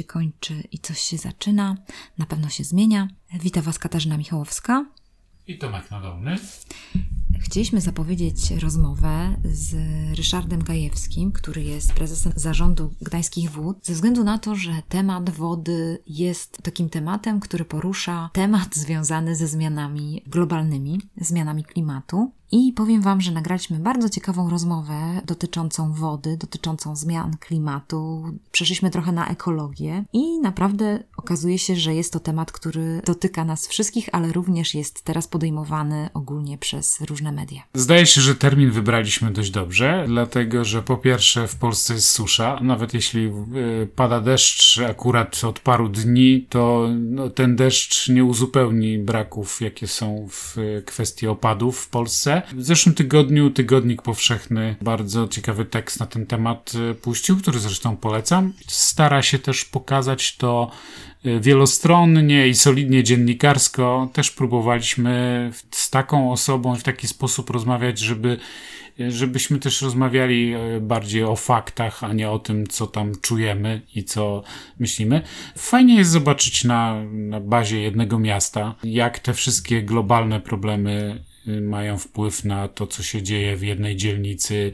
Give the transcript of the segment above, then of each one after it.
się kończy i coś się zaczyna, na pewno się zmienia. Witam Was Katarzyna Michałowska. I Tomek Nadolny. Chcieliśmy zapowiedzieć rozmowę z Ryszardem Gajewskim, który jest prezesem zarządu Gdańskich Wód, ze względu na to, że temat wody jest takim tematem, który porusza temat związany ze zmianami globalnymi, zmianami klimatu. I powiem Wam, że nagraliśmy bardzo ciekawą rozmowę dotyczącą wody, dotyczącą zmian klimatu. Przeszliśmy trochę na ekologię i naprawdę okazuje się, że jest to temat, który dotyka nas wszystkich, ale również jest teraz podejmowany ogólnie przez różne media. Zdaje się, że termin wybraliśmy dość dobrze, dlatego że po pierwsze w Polsce jest susza, nawet jeśli y, pada deszcz akurat od paru dni, to no, ten deszcz nie uzupełni braków, jakie są w kwestii opadów w Polsce. W zeszłym tygodniu Tygodnik Powszechny bardzo ciekawy tekst na ten temat e, puścił, który zresztą polecam. Stara się też pokazać to e, wielostronnie i solidnie dziennikarsko. Też próbowaliśmy z taką osobą w taki sposób rozmawiać, żeby e, żebyśmy też rozmawiali bardziej o faktach, a nie o tym, co tam czujemy i co myślimy. Fajnie jest zobaczyć na, na bazie jednego miasta, jak te wszystkie globalne problemy mają wpływ na to, co się dzieje w jednej dzielnicy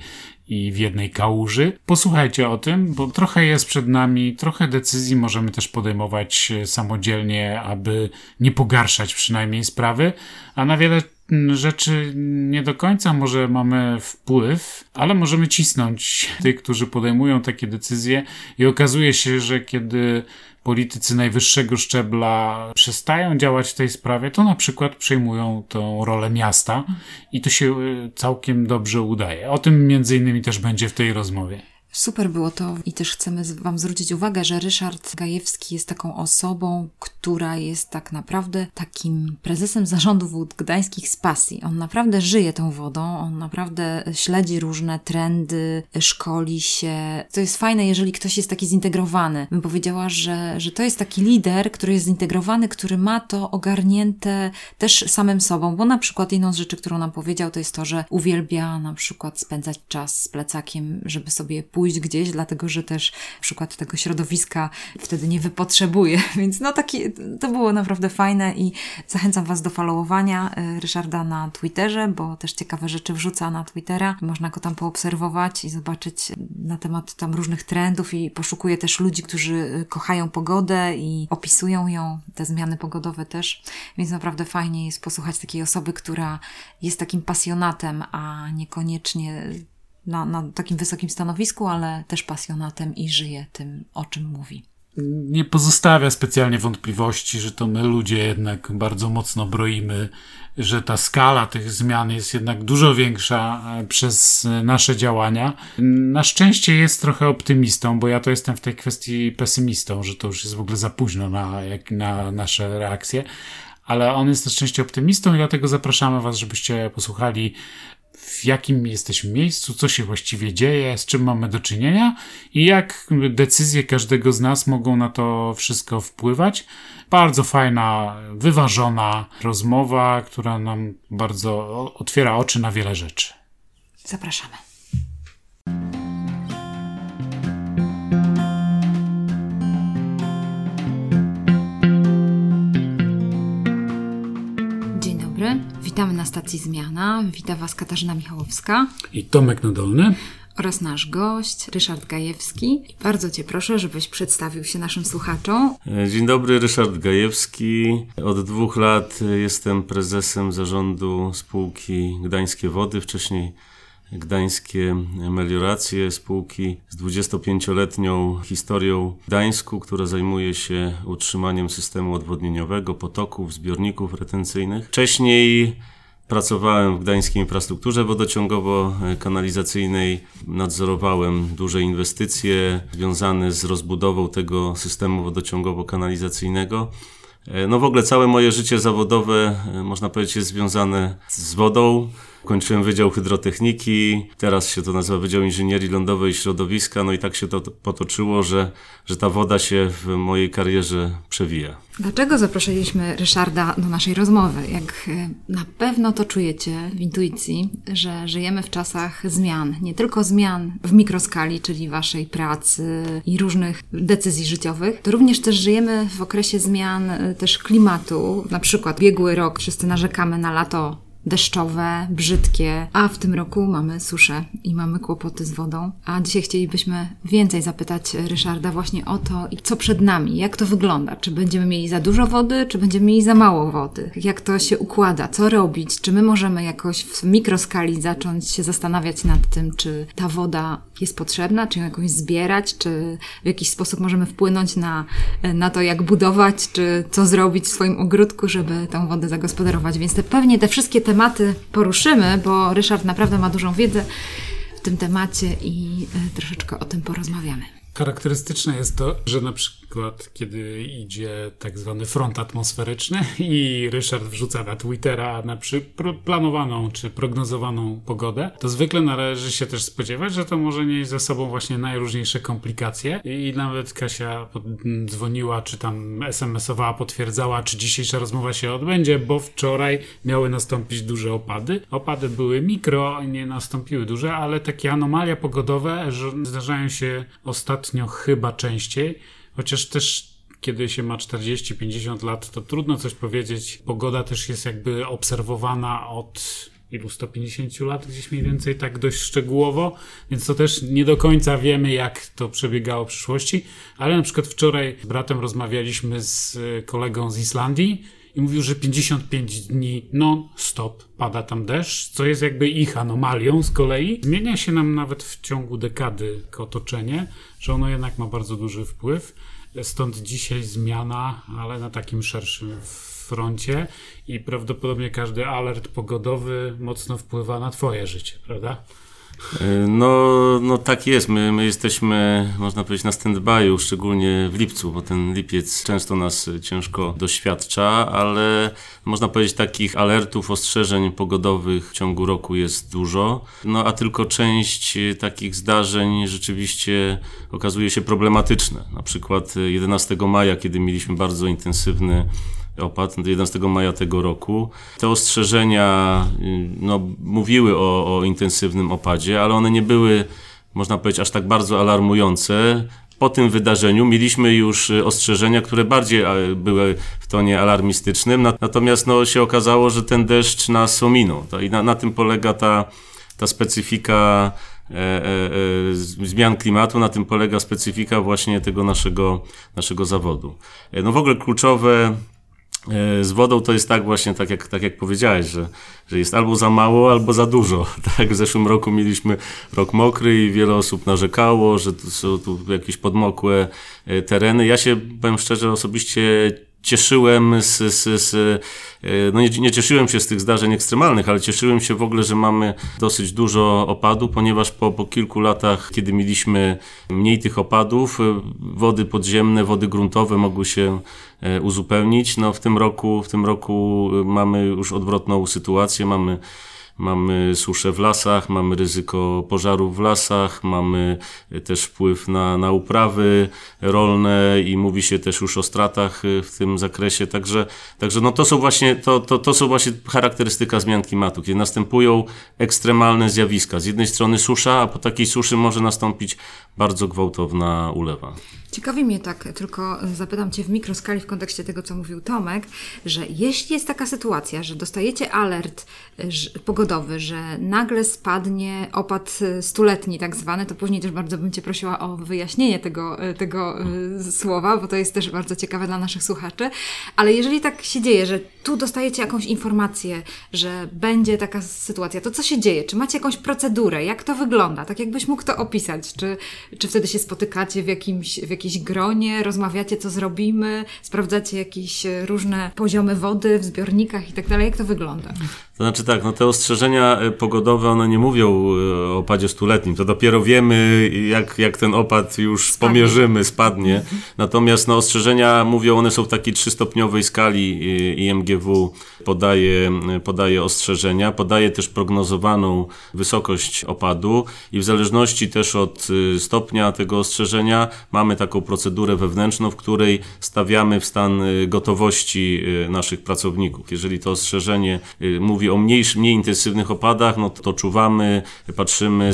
i w jednej kałuży. Posłuchajcie o tym, bo trochę jest przed nami, trochę decyzji możemy też podejmować y, samodzielnie, aby nie pogarszać przynajmniej sprawy, a na wiele rzeczy nie do końca może mamy wpływ, ale możemy cisnąć tych, którzy podejmują takie decyzje i okazuje się, że kiedy politycy najwyższego szczebla przestają działać w tej sprawie, to na przykład przejmują tą rolę miasta i to się y, całkiem dobrze udaje. O tym między innymi też będzie w tej rozmowie. Super było to i też chcemy Wam zwrócić uwagę, że Ryszard Gajewski jest taką osobą, która jest tak naprawdę takim prezesem zarządu wód gdańskich z pasji. On naprawdę żyje tą wodą, on naprawdę śledzi różne trendy, szkoli się. To jest fajne, jeżeli ktoś jest taki zintegrowany. Bym powiedziała, że, że to jest taki lider, który jest zintegrowany, który ma to ogarnięte też samym sobą, bo na przykład jedną z rzeczy, którą nam powiedział, to jest to, że uwielbia na przykład spędzać czas z plecakiem, żeby sobie pójść pójść gdzieś, dlatego że też przykład tego środowiska wtedy nie wypotrzebuje. Więc no taki, to było naprawdę fajne i zachęcam Was do followowania y, Ryszarda na Twitterze, bo też ciekawe rzeczy wrzuca na Twittera. Można go tam poobserwować i zobaczyć na temat tam różnych trendów i poszukuje też ludzi, którzy y, kochają pogodę i opisują ją, te zmiany pogodowe też. Więc naprawdę fajnie jest posłuchać takiej osoby, która jest takim pasjonatem, a niekoniecznie na, na takim wysokim stanowisku, ale też pasjonatem i żyje tym, o czym mówi. Nie pozostawia specjalnie wątpliwości, że to my ludzie jednak bardzo mocno broimy, że ta skala tych zmian jest jednak dużo większa e, przez nasze działania. Na szczęście jest trochę optymistą, bo ja to jestem w tej kwestii pesymistą, że to już jest w ogóle za późno na, na nasze reakcje ale on jest na szczęście optymistą i dlatego zapraszamy Was, żebyście posłuchali w jakim jesteśmy miejscu, co się właściwie dzieje, z czym mamy do czynienia i jak decyzje każdego z nas mogą na to wszystko wpływać. Bardzo fajna, wyważona rozmowa, która nam bardzo otwiera oczy na wiele rzeczy. Zapraszamy. Witamy na stacji Zmiana. Witam Was Katarzyna Michałowska i Tomek Nadolny oraz nasz gość Ryszard Gajewski. Bardzo Cię proszę, żebyś przedstawił się naszym słuchaczom. Dzień dobry, Ryszard Gajewski. Od dwóch lat jestem prezesem zarządu spółki Gdańskie Wody, wcześniej Gdańskie Melioracje, spółki z 25-letnią historią w Gdańsku, która zajmuje się utrzymaniem systemu odwodnieniowego, potoków, zbiorników retencyjnych. Wcześniej Pracowałem w Gdańskiej Infrastrukturze Wodociągowo-Kanalizacyjnej, nadzorowałem duże inwestycje związane z rozbudową tego systemu wodociągowo-kanalizacyjnego. No w ogóle całe moje życie zawodowe, można powiedzieć, jest związane z wodą kończyłem Wydział Hydrotechniki, teraz się to nazywa Wydział Inżynierii Lądowej i Środowiska, no i tak się to potoczyło, że, że ta woda się w mojej karierze przewija. Dlaczego zaprosiliśmy Ryszarda do naszej rozmowy? Jak e, na pewno to czujecie w intuicji, że żyjemy w czasach zmian. Nie tylko zmian w mikroskali, czyli waszej pracy i różnych decyzji życiowych, to również też żyjemy w okresie zmian e, też klimatu. Na przykład biegły rok, wszyscy narzekamy na lato deszczowe, brzydkie, a w tym roku mamy suszę i mamy kłopoty z wodą. A dzisiaj chcielibyśmy więcej zapytać Ryszarda właśnie o to, co przed nami, jak to wygląda. Czy będziemy mieli za dużo wody, czy będziemy mieli za mało wody? Jak to się układa? Co robić? Czy my możemy jakoś w mikroskali zacząć się zastanawiać nad tym, czy ta woda jest potrzebna, czy ją jakoś zbierać, czy w jakiś sposób możemy wpłynąć na, na to, jak budować, czy co zrobić w swoim ogródku, żeby tą wodę zagospodarować. Więc te, pewnie te wszystkie tematy poruszymy, bo Ryszard naprawdę ma dużą wiedzę w tym temacie i e, troszeczkę o tym porozmawiamy. Charakterystyczne jest to, że na przykład kiedy idzie tak zwany front atmosferyczny i Ryszard wrzuca na Twittera na planowaną czy prognozowaną pogodę, to zwykle należy się też spodziewać, że to może nieść ze sobą właśnie najróżniejsze komplikacje i nawet Kasia dzwoniła czy tam SMS-owała, potwierdzała, czy dzisiejsza rozmowa się odbędzie, bo wczoraj miały nastąpić duże opady. Opady były mikro, nie nastąpiły duże, ale takie anomalia pogodowe zdarzają się ostatnio ostatnio chyba częściej, chociaż też kiedy się ma 40-50 lat, to trudno coś powiedzieć. Pogoda też jest jakby obserwowana od ilu 150 lat, gdzieś mniej więcej tak dość szczegółowo, więc to też nie do końca wiemy, jak to przebiegało w przyszłości, ale na przykład wczoraj z bratem rozmawialiśmy z kolegą z Islandii i mówił, że 55 dni non-stop pada tam deszcz, co jest jakby ich anomalią z kolei. Zmienia się nam nawet w ciągu dekady otoczenie, że ono jednak ma bardzo duży wpływ. Stąd dzisiaj zmiana, ale na takim szerszym froncie i prawdopodobnie każdy alert pogodowy mocno wpływa na Twoje życie, prawda? No, no tak jest. My, my jesteśmy, można powiedzieć, na stand-by'u, szczególnie w lipcu, bo ten lipiec często nas ciężko doświadcza, ale można powiedzieć, takich alertów, ostrzeżeń pogodowych w ciągu roku jest dużo. No a tylko część takich zdarzeń rzeczywiście okazuje się problematyczne. Na przykład 11 maja, kiedy mieliśmy bardzo intensywny opad 11 maja tego roku. Te ostrzeżenia y, no, mówiły o, o intensywnym opadzie, ale one nie były, można powiedzieć, aż tak bardzo alarmujące. Po tym wydarzeniu mieliśmy już y, ostrzeżenia, które bardziej były w tonie alarmistycznym, natomiast no, się okazało, że ten deszcz nas ominął. I na, na tym polega ta, ta specyfika e, e, e, zmian klimatu, na tym polega specyfika właśnie tego naszego, naszego zawodu. E, no w ogóle kluczowe z wodą to jest tak właśnie, tak jak, tak jak powiedziałeś, że, że jest albo za mało, albo za dużo. Tak, w zeszłym roku mieliśmy rok mokry i wiele osób narzekało, że są tu jakieś podmokłe e, tereny. Ja się, powiem szczerze, osobiście cieszyłem z, z, z e, no nie, nie, cieszyłem się z tych zdarzeń ekstremalnych, ale cieszyłem się w ogóle, że mamy dosyć dużo opadu, ponieważ po, po kilku latach, kiedy mieliśmy mniej tych opadów, e, wody podziemne, wody gruntowe mogły się e, uzupełnić. No w tym roku, w tym roku mamy już odwrotną sytuację, mamy Mamy suszę w lasach, mamy ryzyko pożarów w lasach, mamy też wpływ na, na uprawy rolne i mówi się też już o stratach w tym zakresie. Także, także no to, są właśnie, to, to, to są właśnie charakterystyka zmian klimatu, kiedy następują ekstremalne zjawiska. Z jednej strony susza, a po takiej suszy może nastąpić bardzo gwałtowna ulewa. Ciekawi mnie tak, tylko zapytam Cię w mikroskali w kontekście tego, co mówił Tomek, że jeśli jest taka sytuacja, że dostajecie alert pogodowy, że nagle spadnie opad stuletni tak zwany, to później też bardzo bym Cię prosiła o wyjaśnienie tego, tego e, słowa, bo to jest też bardzo ciekawe dla naszych słuchaczy. Ale jeżeli tak się dzieje, że tu dostajecie jakąś informację, że będzie taka sytuacja, to co się dzieje? Czy macie jakąś procedurę? Jak to wygląda? Tak jakbyś mógł to opisać? Czy, czy wtedy się spotykacie w jakimś, w jakieś gronie, rozmawiacie, co zrobimy, sprawdzacie jakieś e, różne poziomy wody w zbiornikach i tak dalej. Jak to wygląda? To znaczy tak, no te ostrzeżenia e, pogodowe, one nie mówią e, o opadzie stuletnim. To dopiero wiemy, jak, jak ten opad już spadnie. pomierzymy, spadnie. Natomiast no, ostrzeżenia mówią, one są w takiej trzystopniowej skali IMGW podaje, podaje ostrzeżenia, podaje też prognozowaną wysokość opadu i w zależności też od stopnia tego ostrzeżenia mamy taką procedurę wewnętrzną, w której stawiamy w stan gotowości naszych pracowników. Jeżeli to ostrzeżenie mówi o mniej, mniej intensywnych opadach, no to czuwamy, patrzymy,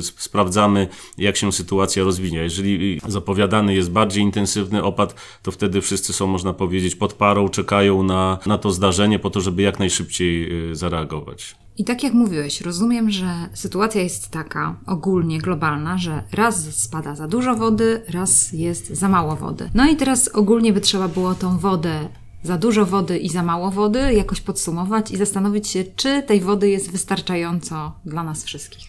sprawdzamy, jak się sytuacja rozwinie. Jeżeli zapowiadany jest bardziej intensywny opad, to wtedy wszyscy są, można powiedzieć, pod parą, czekają na, na to zdarzenie po to, żeby jak najszybciej zareagować. I tak jak mówiłeś, rozumiem, że sytuacja jest taka ogólnie globalna, że raz spada za dużo wody, raz jest za mało wody. No i teraz ogólnie by trzeba było tą wodę za dużo wody i za mało wody jakoś podsumować i zastanowić się, czy tej wody jest wystarczająco dla nas wszystkich.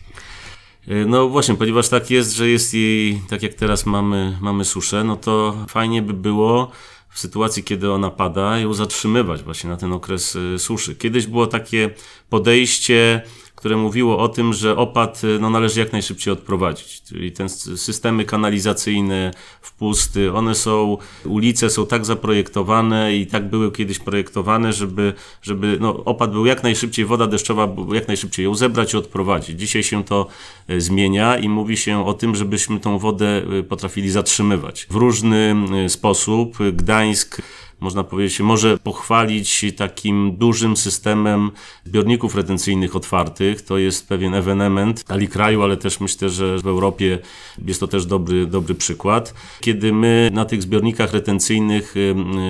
E, no właśnie, ponieważ tak jest, że jest jej, tak jak teraz mamy, mamy suszę, no to fajnie by było w sytuacji, kiedy ona pada, ją zatrzymywać właśnie na ten okres y, suszy. Kiedyś było takie podejście które mówiło o tym, że opad y, no, należy jak najszybciej odprowadzić. Czyli te systemy kanalizacyjne, wpusty, one są, ulice są tak zaprojektowane i tak były kiedyś projektowane, żeby, żeby no, opad był jak najszybciej, woda deszczowa jak najszybciej ją zebrać i odprowadzić. Dzisiaj się to y, zmienia i mówi się o tym, żebyśmy tą wodę y, potrafili zatrzymywać w różny sposób. Gdańsk można powiedzieć, może pochwalić takim dużym systemem zbiorników retencyjnych otwartych. To jest pewien ewenement w skali kraju, ale też myślę, że w Europie jest to też dobry, dobry przykład. Kiedy my na tych zbiornikach retencyjnych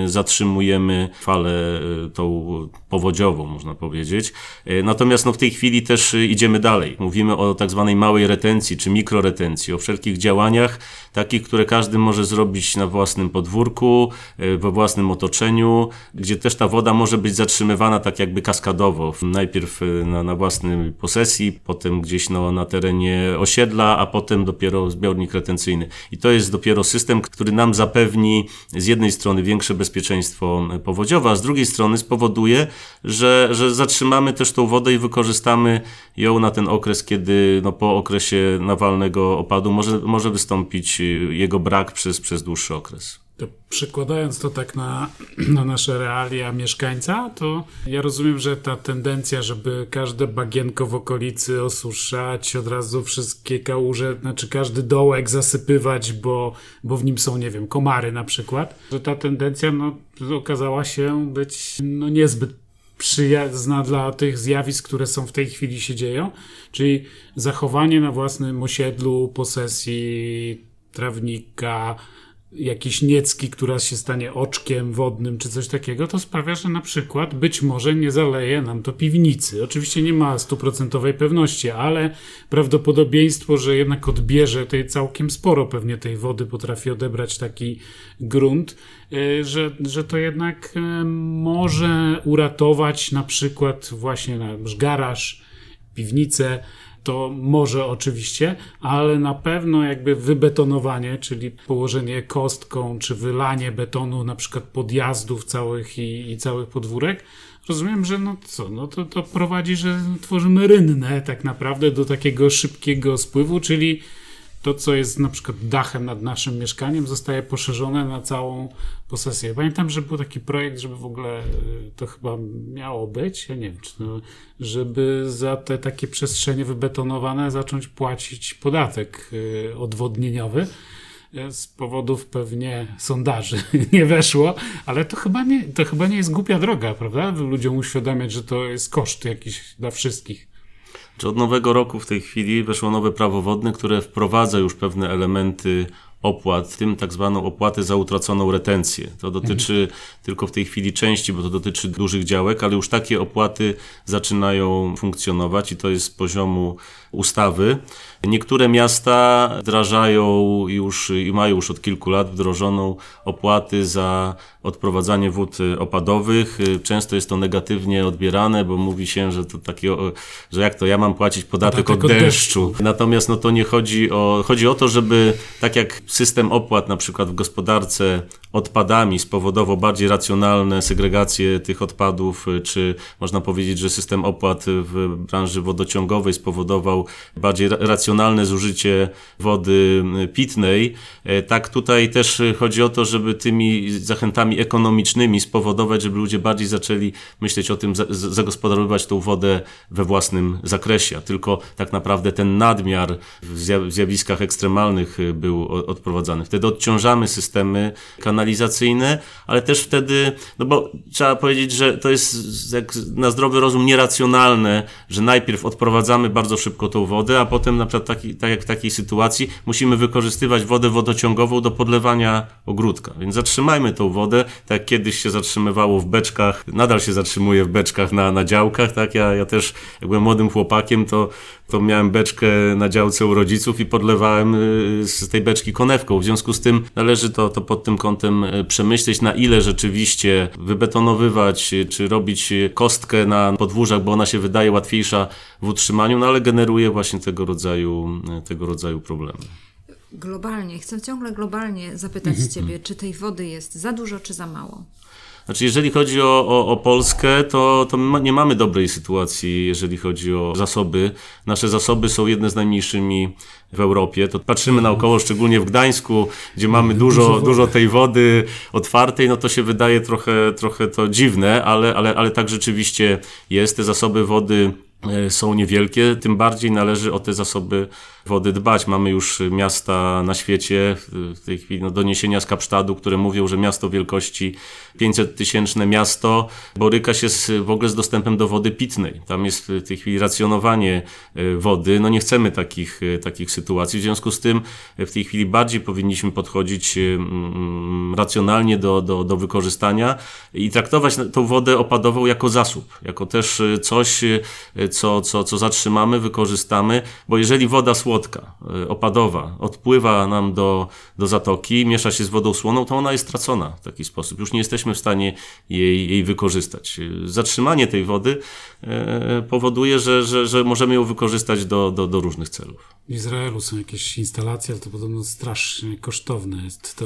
zatrzymujemy falę y, tą powodziową, można powiedzieć. Y, natomiast no, w tej chwili też idziemy dalej. Mówimy o tak zwanej małej retencji czy mikroretencji, o wszelkich działaniach, takich, które każdy może zrobić na własnym podwórku, we własnym otoczeniu, gdzie też ta woda może być zatrzymywana tak jakby kaskadowo. Najpierw y, na, na własnej posesji, potem gdzieś no, na terenie osiedla, a potem dopiero zbiornik retencyjny. I to jest dopiero system, który nam zapewni z jednej strony większe bezpieczeństwo powodziowe, a z drugiej strony spowoduje, że, że zatrzymamy też tą wodę i wykorzystamy ją na ten okres, kiedy no, po okresie nawalnego opadu może, może wystąpić y, jego brak przez, przez dłuższy okres. To przekładając to tak na, na nasze realia mieszkańca, to ja rozumiem, że ta tendencja, żeby każde bagienko w okolicy osuszać, od razu wszystkie kałuże, znaczy każdy dołek zasypywać, bo, bo w nim są, nie wiem, komary na przykład, że ta tendencja no, okazała się być no, niezbyt przyjazna dla tych zjawisk, które są w tej chwili się dzieją, czyli zachowanie na własnym osiedlu, posesji trawnika, jakiejś niecki, która się stanie oczkiem wodnym czy coś takiego, to sprawia, że na przykład być może nie zaleje nam to piwnicy. Oczywiście nie ma stuprocentowej pewności, ale prawdopodobieństwo, że jednak odbierze tej całkiem sporo pewnie tej wody potrafi odebrać taki grunt, e, że, że to jednak e, może uratować na przykład właśnie garaż, piwnicę, to może oczywiście, ale na pewno jakby wybetonowanie, czyli położenie kostką, czy wylanie betonu na przykład podjazdów całych i, i całych podwórek, rozumiem, że no co, no to, to prowadzi, że tworzymy rynnę tak naprawdę do takiego szybkiego spływu, czyli to, co jest na przykład dachem nad naszym mieszkaniem, zostaje poszerzone na całą posesję. Pamiętam, że był taki projekt, żeby w ogóle y, to chyba miało być, ja nie wiem, czy żeby za te takie przestrzenie wybetonowane zacząć płacić podatek y, odwodnieniowy y, z powodów pewnie sondaży nie weszło, ale to chyba nie, to chyba nie jest głupia droga, prawda? Ludziom uświadamiać, że to jest koszt jakiś dla wszystkich. Czy od nowego roku w tej chwili weszło nowe prawo wodne, które wprowadza już pewne elementy opłat, w tym tak zwaną opłatę za utraconą retencję. To dotyczy mhm. tylko w tej chwili części, bo to dotyczy dużych działek, ale już takie opłaty zaczynają funkcjonować i to jest z poziomu ustawy. Niektóre miasta wdrażają już i mają już od kilku lat wdrożoną opłaty za odprowadzanie wód opadowych. Często jest to negatywnie odbierane, bo mówi się, że to takie, że jak to ja mam płacić podatek, podatek od, deszczu. deszczu. Natomiast no to nie chodzi o, chodzi o to, żeby tak jak system opłat na przykład w gospodarce odpadami spowodował bardziej racjonalne segregacje tych odpadów, y, czy można powiedzieć, że system opłat w branży wodociągowej spowodował bardziej racjonalne zużycie wody y, pitnej, y, tak tutaj też chodzi o to, żeby tymi zachętami ekonomicznymi spowodować, żeby ludzie bardziej zaczęli myśleć o tym, zagospodarowywać tą wodę we własnym zakresie, a tylko tak naprawdę ten nadmiar w zjawiskach ekstremalnych był odprowadzany. Wtedy odciążamy systemy kanalizacyjne, ale też wtedy, no bo trzeba powiedzieć, że to jest na zdrowy rozum nieracjonalne, że najpierw odprowadzamy bardzo szybko tą wodę, a potem na przykład taki, tak jak w takiej sytuacji musimy wykorzystywać wodę wodociągową do podlewania ogródka. Więc zatrzymajmy tą wodę, tak jak kiedyś się zatrzymywało w beczkach, nadal się zatrzymuje w beczkach na, na działkach, tak? Ja, ja też, jak byłem młodym chłopakiem, to, to miałem beczkę na działce u rodziców i podlewałem y, z tej beczki konewką. W związku z tym należy to, to pod tym kątem y, przemyśleć, na ile rzeczywiście wybetonowywać, y, czy robić kostkę na podwórzach, bo ona się wydaje łatwiejsza w utrzymaniu, no ale generuje właśnie tego rodzaju, tego rodzaju problemy. Globalnie, chcę ciągle globalnie zapytać Ciebie, czy tej wody jest za dużo, czy za mało? Znaczy, jeżeli chodzi o, o, o Polskę, to, to nie mamy dobrej sytuacji, jeżeli chodzi o zasoby. Nasze zasoby są jedne z najmniejszymi w Europie. To patrzymy naokoło, szczególnie w Gdańsku, gdzie mamy dużo, dużo tej wody otwartej, no to się wydaje trochę, trochę to dziwne, ale, ale, ale tak rzeczywiście jest. Te zasoby wody są niewielkie, tym bardziej należy o te zasoby wody dbać. Mamy już miasta na świecie, w tej chwili no, doniesienia z Kapsztadu, które mówią, że miasto wielkości 500 tysięczne miasto boryka się z, w ogóle z dostępem do wody pitnej. Tam jest w tej chwili racjonowanie e, wody. No nie chcemy takich, e, takich sytuacji. W związku z tym e, w tej chwili bardziej powinniśmy podchodzić racjonalnie do, do, do wykorzystania i traktować tą wodę opadową jako zasób, jako też coś, co, co, co zatrzymamy, wykorzystamy, bo jeżeli woda słodka y, opadowa, odpływa nam do, do zatoki, miesza się z wodą słoną, to ona jest tracona w taki sposób. Już nie jesteśmy w stanie jej, jej wykorzystać. Y, zatrzymanie tej wody e, powoduje, że, że, że możemy ją wykorzystać do, do, do różnych celów. W Izraelu są jakieś instalacje, ale to podobno strasznie kosztowne jest to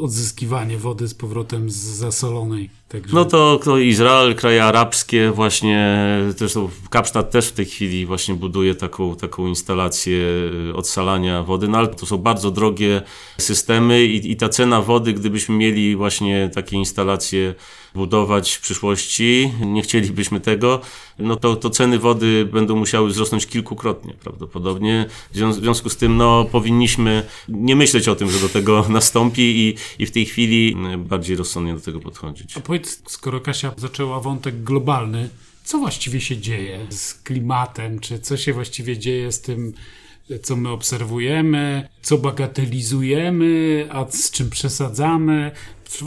odzyskiwanie wody z powrotem z zasolonej. Także... No to, to Izrael, kraje arabskie właśnie, zresztą Kapsztad też w tej chwili właśnie buduje taką, taką instalację y, odsalania wody, no ale to są bardzo drogie systemy i, i ta cena wody, gdybyśmy mieli właśnie takie instalacje budować w przyszłości, nie chcielibyśmy tego, no to, to ceny wody będą musiały wzrosnąć kilkukrotnie prawdopodobnie. W związku z tym no, powinniśmy nie myśleć o tym, że do tego nastąpi i, i w tej chwili bardziej rozsądnie do tego podchodzić. A powiedz, skoro Kasia zaczęła wątek globalny, co właściwie się dzieje z klimatem, czy co się właściwie dzieje z tym, co my obserwujemy, co bagatelizujemy, a z czym przesadzamy.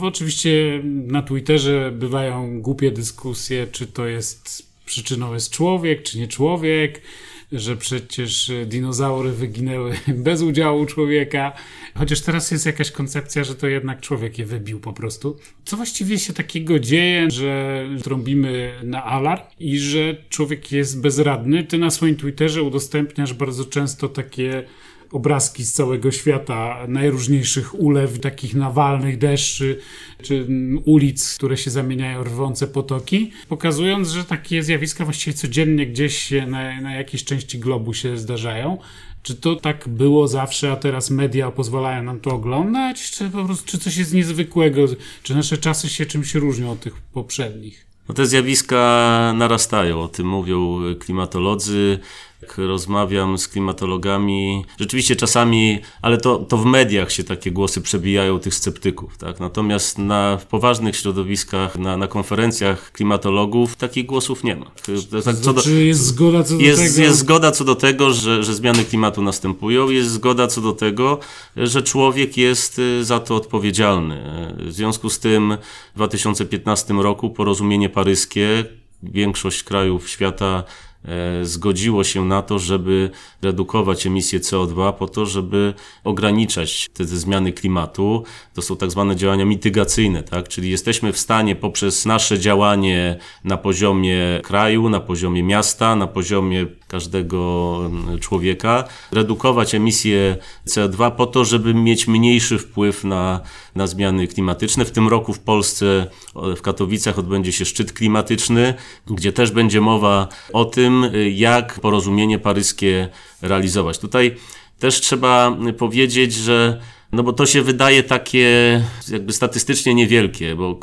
Oczywiście na Twitterze bywają głupie dyskusje, czy to jest przyczyną jest człowiek, czy nie człowiek, że przecież dinozaury wyginęły bez udziału człowieka. Chociaż teraz jest jakaś koncepcja, że to jednak człowiek je wybił po prostu. Co właściwie się takiego dzieje, że trąbimy na alarm i że człowiek jest bezradny? Ty na swoim Twitterze udostępniasz bardzo często takie obrazki z całego świata, najróżniejszych ulew, takich nawalnych deszczy, czy ulic, które się zamieniają w rwące potoki, pokazując, że takie zjawiska właściwie codziennie gdzieś na, na jakiejś części globu się zdarzają. Czy to tak było zawsze, a teraz media pozwalają nam to oglądać? Czy po prostu, czy coś jest niezwykłego? Czy nasze czasy się czymś różnią od tych poprzednich? No te zjawiska narastają, o tym mówią klimatolodzy, jak rozmawiam z klimatologami, rzeczywiście czasami, ale to, to w mediach się takie głosy przebijają tych sceptyków, tak? Natomiast na, w poważnych środowiskach, na, na konferencjach klimatologów takich głosów nie ma. Tak, do, Czy jest zgoda co do jest, tego? Jest zgoda co do tego, że, że zmiany klimatu następują, jest zgoda co do tego, że człowiek jest y, za to odpowiedzialny. W związku z tym w 2015 roku porozumienie paryskie, większość krajów świata zgodziło się na to, żeby redukować emisję CO2 po to, żeby ograniczać te, te, zmiany klimatu. To są tak zwane działania mitygacyjne, tak? Czyli jesteśmy w stanie poprzez nasze działanie na poziomie kraju, na poziomie miasta, na poziomie każdego człowieka, redukować emisję CO2 po to, żeby mieć mniejszy wpływ na, na zmiany klimatyczne. W tym roku w Polsce, w Katowicach odbędzie się szczyt klimatyczny, gdzie też będzie mowa o tym, jak porozumienie paryskie realizować. Tutaj też trzeba powiedzieć, że no bo to się wydaje takie jakby statystycznie niewielkie, bo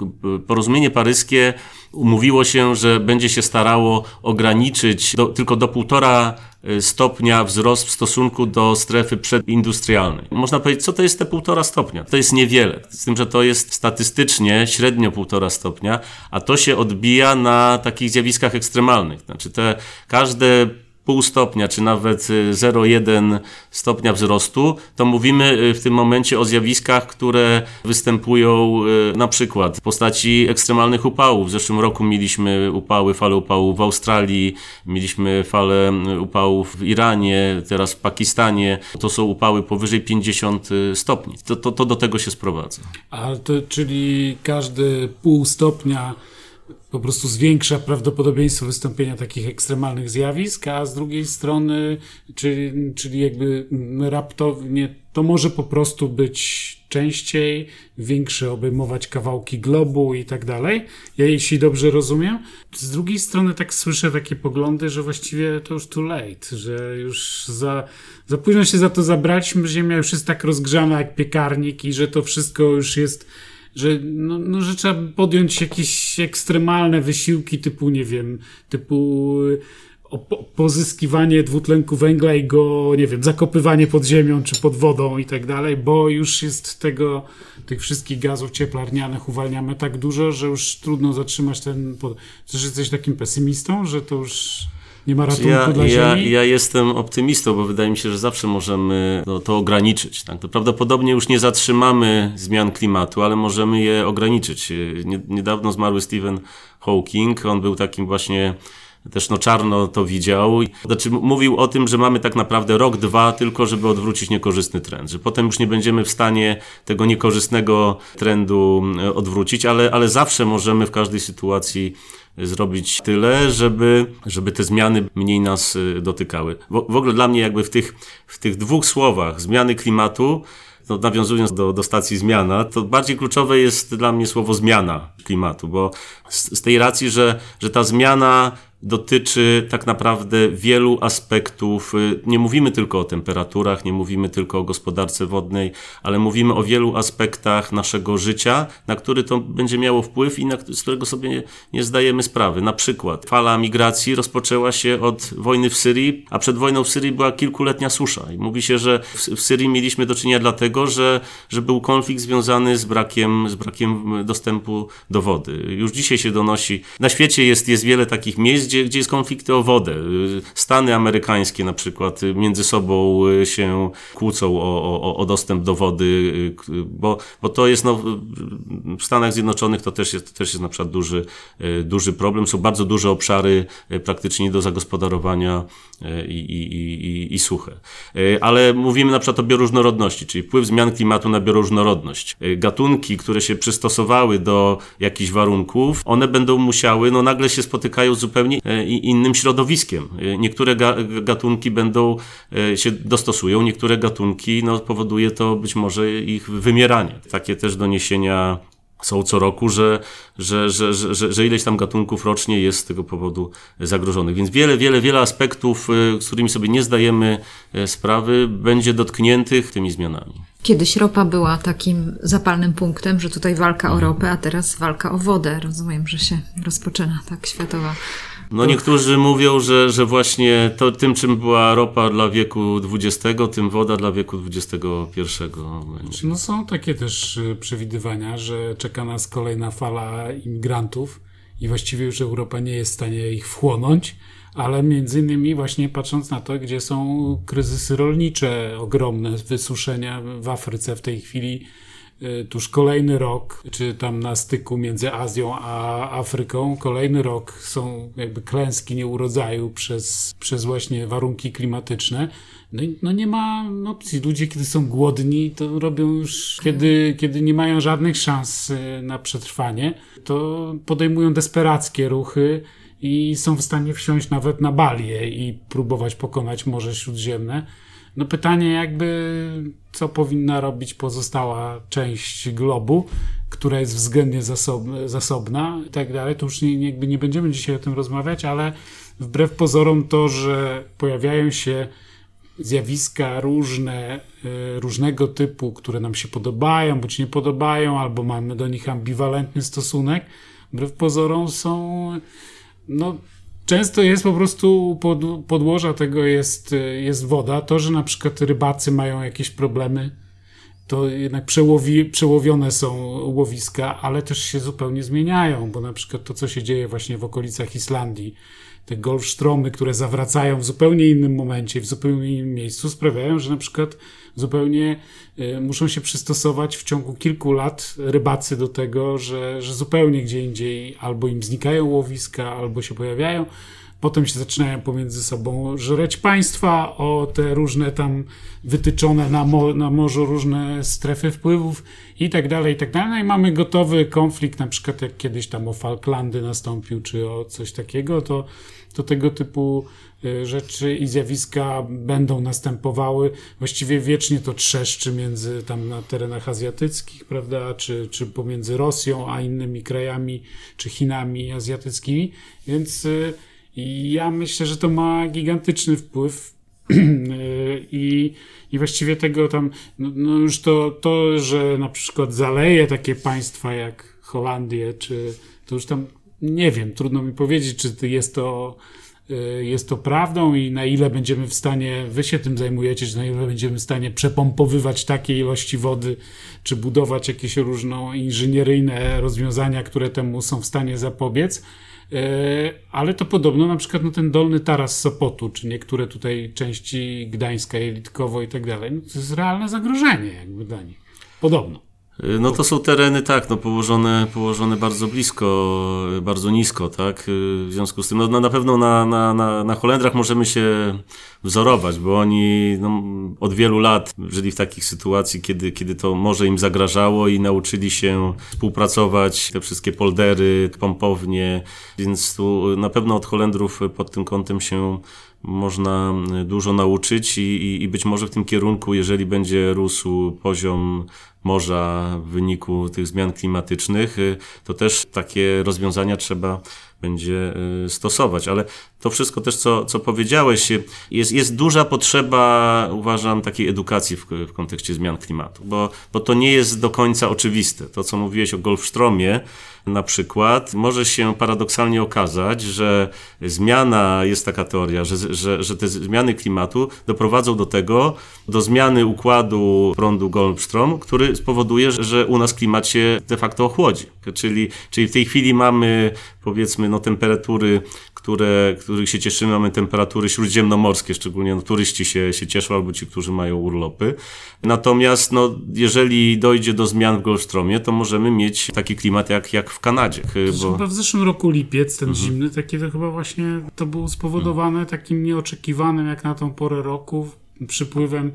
porozumienie paryskie umówiło się, że będzie się starało ograniczyć do, tylko do półtora y, stopnia wzrost w stosunku do strefy przedindustrialnej. Można powiedzieć, co to jest te półtora stopnia? To jest niewiele, z tym, że to jest statystycznie średnio półtora stopnia, a to się odbija na takich zjawiskach ekstremalnych. Znaczy te każde pół stopnia, czy nawet 0,1 y, stopnia wzrostu, to mówimy y, w tym momencie o zjawiskach, które występują y, na przykład w postaci ekstremalnych upałów. W zeszłym roku mieliśmy upały, falę upałów w Australii, mieliśmy falę upałów w Iranie, teraz w Pakistanie. To są upały powyżej 50 stopni. To, to, to do tego się sprowadza. A to, czyli każdy pół stopnia po prostu zwiększa prawdopodobieństwo wystąpienia takich ekstremalnych zjawisk, a z drugiej strony, czyli, czyli jakby raptownie, to może po prostu być częściej, większe obejmować kawałki globu i tak dalej. Ja jeśli dobrze rozumiem. Z drugiej strony tak słyszę takie poglądy, że właściwie to już too late, że już za, za późno się za to zabraliśmy, Ziemia już jest tak rozgrzana jak piekarnik i że to wszystko już jest że, no, no, że trzeba podjąć jakieś ekstremalne wysiłki typu, nie wiem, typu y, pozyskiwanie dwutlenku węgla i go, nie wiem, zakopywanie pod ziemią czy pod wodą i tak dalej, bo już jest tego, tych wszystkich gazów cieplarnianych uwalniamy tak dużo, że już trudno zatrzymać ten... Czy jesteś takim pesymistą, że to już nie ma ratunku ja, dla ja, Ziemi? Ja jestem optymistą, bo wydaje mi się, że zawsze możemy no, to ograniczyć. Tak? To prawdopodobnie już nie zatrzymamy zmian klimatu, ale możemy je ograniczyć. Niedawno zmarły Stephen Hawking, on był takim właśnie też no czarno to widział. Znaczy mówił o tym, że mamy tak naprawdę rok, dwa tylko, żeby odwrócić niekorzystny trend, że potem już nie będziemy w stanie tego niekorzystnego trendu odwrócić, ale, ale zawsze możemy w każdej sytuacji zrobić tyle, żeby, żeby te zmiany mniej nas y, dotykały. W, w ogóle dla mnie jakby w tych, w tych dwóch słowach zmiany klimatu no, nawiązując do, do stacji zmiana, to bardziej kluczowe jest dla mnie słowo zmiana klimatu, bo z, z tej racji, że, że ta zmiana dotyczy tak naprawdę wielu aspektów. Nie mówimy tylko o temperaturach, nie mówimy tylko o gospodarce wodnej, ale mówimy o wielu aspektach naszego życia, na który to będzie miało wpływ i na, z którego sobie nie, nie zdajemy sprawy. Na przykład fala migracji rozpoczęła się od wojny w Syrii, a przed wojną w Syrii była kilkuletnia susza. I mówi się, że w, w Syrii mieliśmy do czynienia dlatego, że, że był konflikt związany z brakiem, z brakiem dostępu do wody. Już dzisiaj się donosi, na świecie jest, jest wiele takich miejsc, gdzie, gdzie jest konflikt o wodę. Stany amerykańskie na przykład między sobą się kłócą o, o, o dostęp do wody, bo, bo to jest no, w Stanach Zjednoczonych to też jest, to też jest na przykład duży, duży problem. Są bardzo duże obszary praktycznie do zagospodarowania i, i, i, i suche. Ale mówimy na przykład o bioróżnorodności, czyli wpływ zmian klimatu na bioróżnorodność. Gatunki, które się przystosowały do jakichś warunków, one będą musiały, no nagle się spotykają zupełnie innym środowiskiem. Niektóre gatunki będą e, się dostosują, niektóre gatunki no, powoduje to być może ich wymieranie. Takie też doniesienia są co roku, że, że, że, że, że ileś tam gatunków rocznie jest z tego powodu zagrożonych. Więc wiele, wiele, wiele aspektów, e, z którymi sobie nie zdajemy e, sprawy, będzie dotkniętych tymi zmianami. Kiedyś ropa była takim zapalnym punktem, że tutaj walka o ropę, a teraz walka o wodę. Rozumiem, że się rozpoczyna tak światowa no niektórzy mówią, że, że właśnie to, tym, czym była ropa dla wieku XX, tym woda dla wieku XXI będzie. No są takie też y, przewidywania, że czeka nas kolejna fala imigrantów i właściwie już Europa nie jest w stanie ich wchłonąć, ale między innymi właśnie patrząc na to, gdzie są kryzysy rolnicze ogromne, wysuszenia w Afryce w tej chwili, tuż kolejny rok, czy tam na styku między Azją a Afryką, kolejny rok są jakby klęski nieurodzaju przez, przez właśnie warunki klimatyczne. No, no nie ma opcji. Ludzie, kiedy są głodni, to robią już, kiedy, kiedy nie mają żadnych szans y, na przetrwanie, to podejmują desperackie ruchy i są w stanie wsiąść nawet na balię i próbować pokonać Morze Śródziemne. No pytanie jakby, co powinna robić pozostała część globu, która jest względnie zasob, zasobna i tak dalej. To już nie, jakby nie będziemy dzisiaj o tym rozmawiać, ale wbrew pozorom to, że pojawiają się zjawiska różne, e, różnego typu, które nam się podobają, bądź nie podobają, albo mamy do nich ambiwalentny stosunek, wbrew pozorom są, no, często jest po prostu pod, podłoża tego jest, jest woda. To, że na przykład rybacy mają jakieś problemy, to jednak przełowi, przełowione są łowiska, ale też się zupełnie zmieniają, bo na przykład to, co się dzieje właśnie w okolicach Islandii, te golfstromy, które zawracają w zupełnie innym momencie, w zupełnie innym miejscu, sprawiają, że na przykład zupełnie y, muszą się przystosować w ciągu kilku lat rybacy do tego, że, że zupełnie gdzie indziej albo im znikają łowiska, albo się pojawiają. Potem się zaczynają pomiędzy sobą żreć państwa o te różne tam wytyczone na, mo na morzu różne strefy wpływów i tak dalej, i tak dalej. No i mamy gotowy konflikt, na przykład jak kiedyś tam o Falklandy nastąpił, czy o coś takiego, to to tego typu y, rzeczy i zjawiska będą następowały. Właściwie wiecznie to trzeszczy między tam na terenach azjatyckich, prawda, czy, czy pomiędzy Rosją a innymi krajami, czy Chinami azjatyckimi. Więc y, ja myślę, że to ma gigantyczny wpływ y, i, i właściwie tego tam, no, no, już to, to, że na przykład zaleje takie państwa jak Holandię, czy to już tam nie wiem, trudno mi powiedzieć, czy jest to, y, jest to prawdą i na ile będziemy w stanie, wy się tym zajmujecie, czy na ile będziemy w stanie przepompowywać takie ilości wody, czy budować jakieś różne inżynieryjne rozwiązania, które temu są w stanie zapobiec. Y, ale to podobno na przykład no, ten dolny taras Sopotu, czy niektóre tutaj części Gdańska, Jelitkowo i tak dalej, no, to jest realne zagrożenie jakby dla nich. Podobno. No to są tereny, tak, no położone, położone bardzo blisko, bardzo nisko, tak, w związku z tym, no na pewno na, na, na, na Holendrach możemy się wzorować, bo oni no, od wielu lat żyli w takich sytuacji, kiedy, kiedy to może im zagrażało i nauczyli się współpracować, te wszystkie poldery, pompownie, więc tu na pewno od Holendrów pod tym kątem się można dużo nauczyć i, i, i być może w tym kierunku, jeżeli będzie rósł poziom morza w wyniku tych zmian klimatycznych, y, to też takie rozwiązania trzeba będzie y, stosować. Ale to wszystko też, co, co powiedziałeś, jest, jest duża potrzeba, uważam, takiej edukacji w, w kontekście zmian klimatu, bo, bo to nie jest do końca oczywiste. To, co mówiłeś o Golfstromie, na przykład, może się paradoksalnie okazać, że zmiana, jest taka teoria, że, że, że te zmiany klimatu doprowadzą do tego, do zmiany układu prądu Golfstrom, który spowoduje, że u nas klimat się de facto ochłodzi. Czyli, czyli w tej chwili mamy, powiedzmy, no, temperatury które, których się cieszymy, mamy temperatury śródziemnomorskie, szczególnie no, turyści się, się cieszą albo ci, którzy mają urlopy. Natomiast no, jeżeli dojdzie do zmian w Golfstromie, to możemy mieć taki klimat jak, jak w Kanadzie. Bo... Chyba w zeszłym roku lipiec, ten mhm. zimny, taki to chyba właśnie to było spowodowane mhm. takim nieoczekiwanym jak na tą porę roku przypływem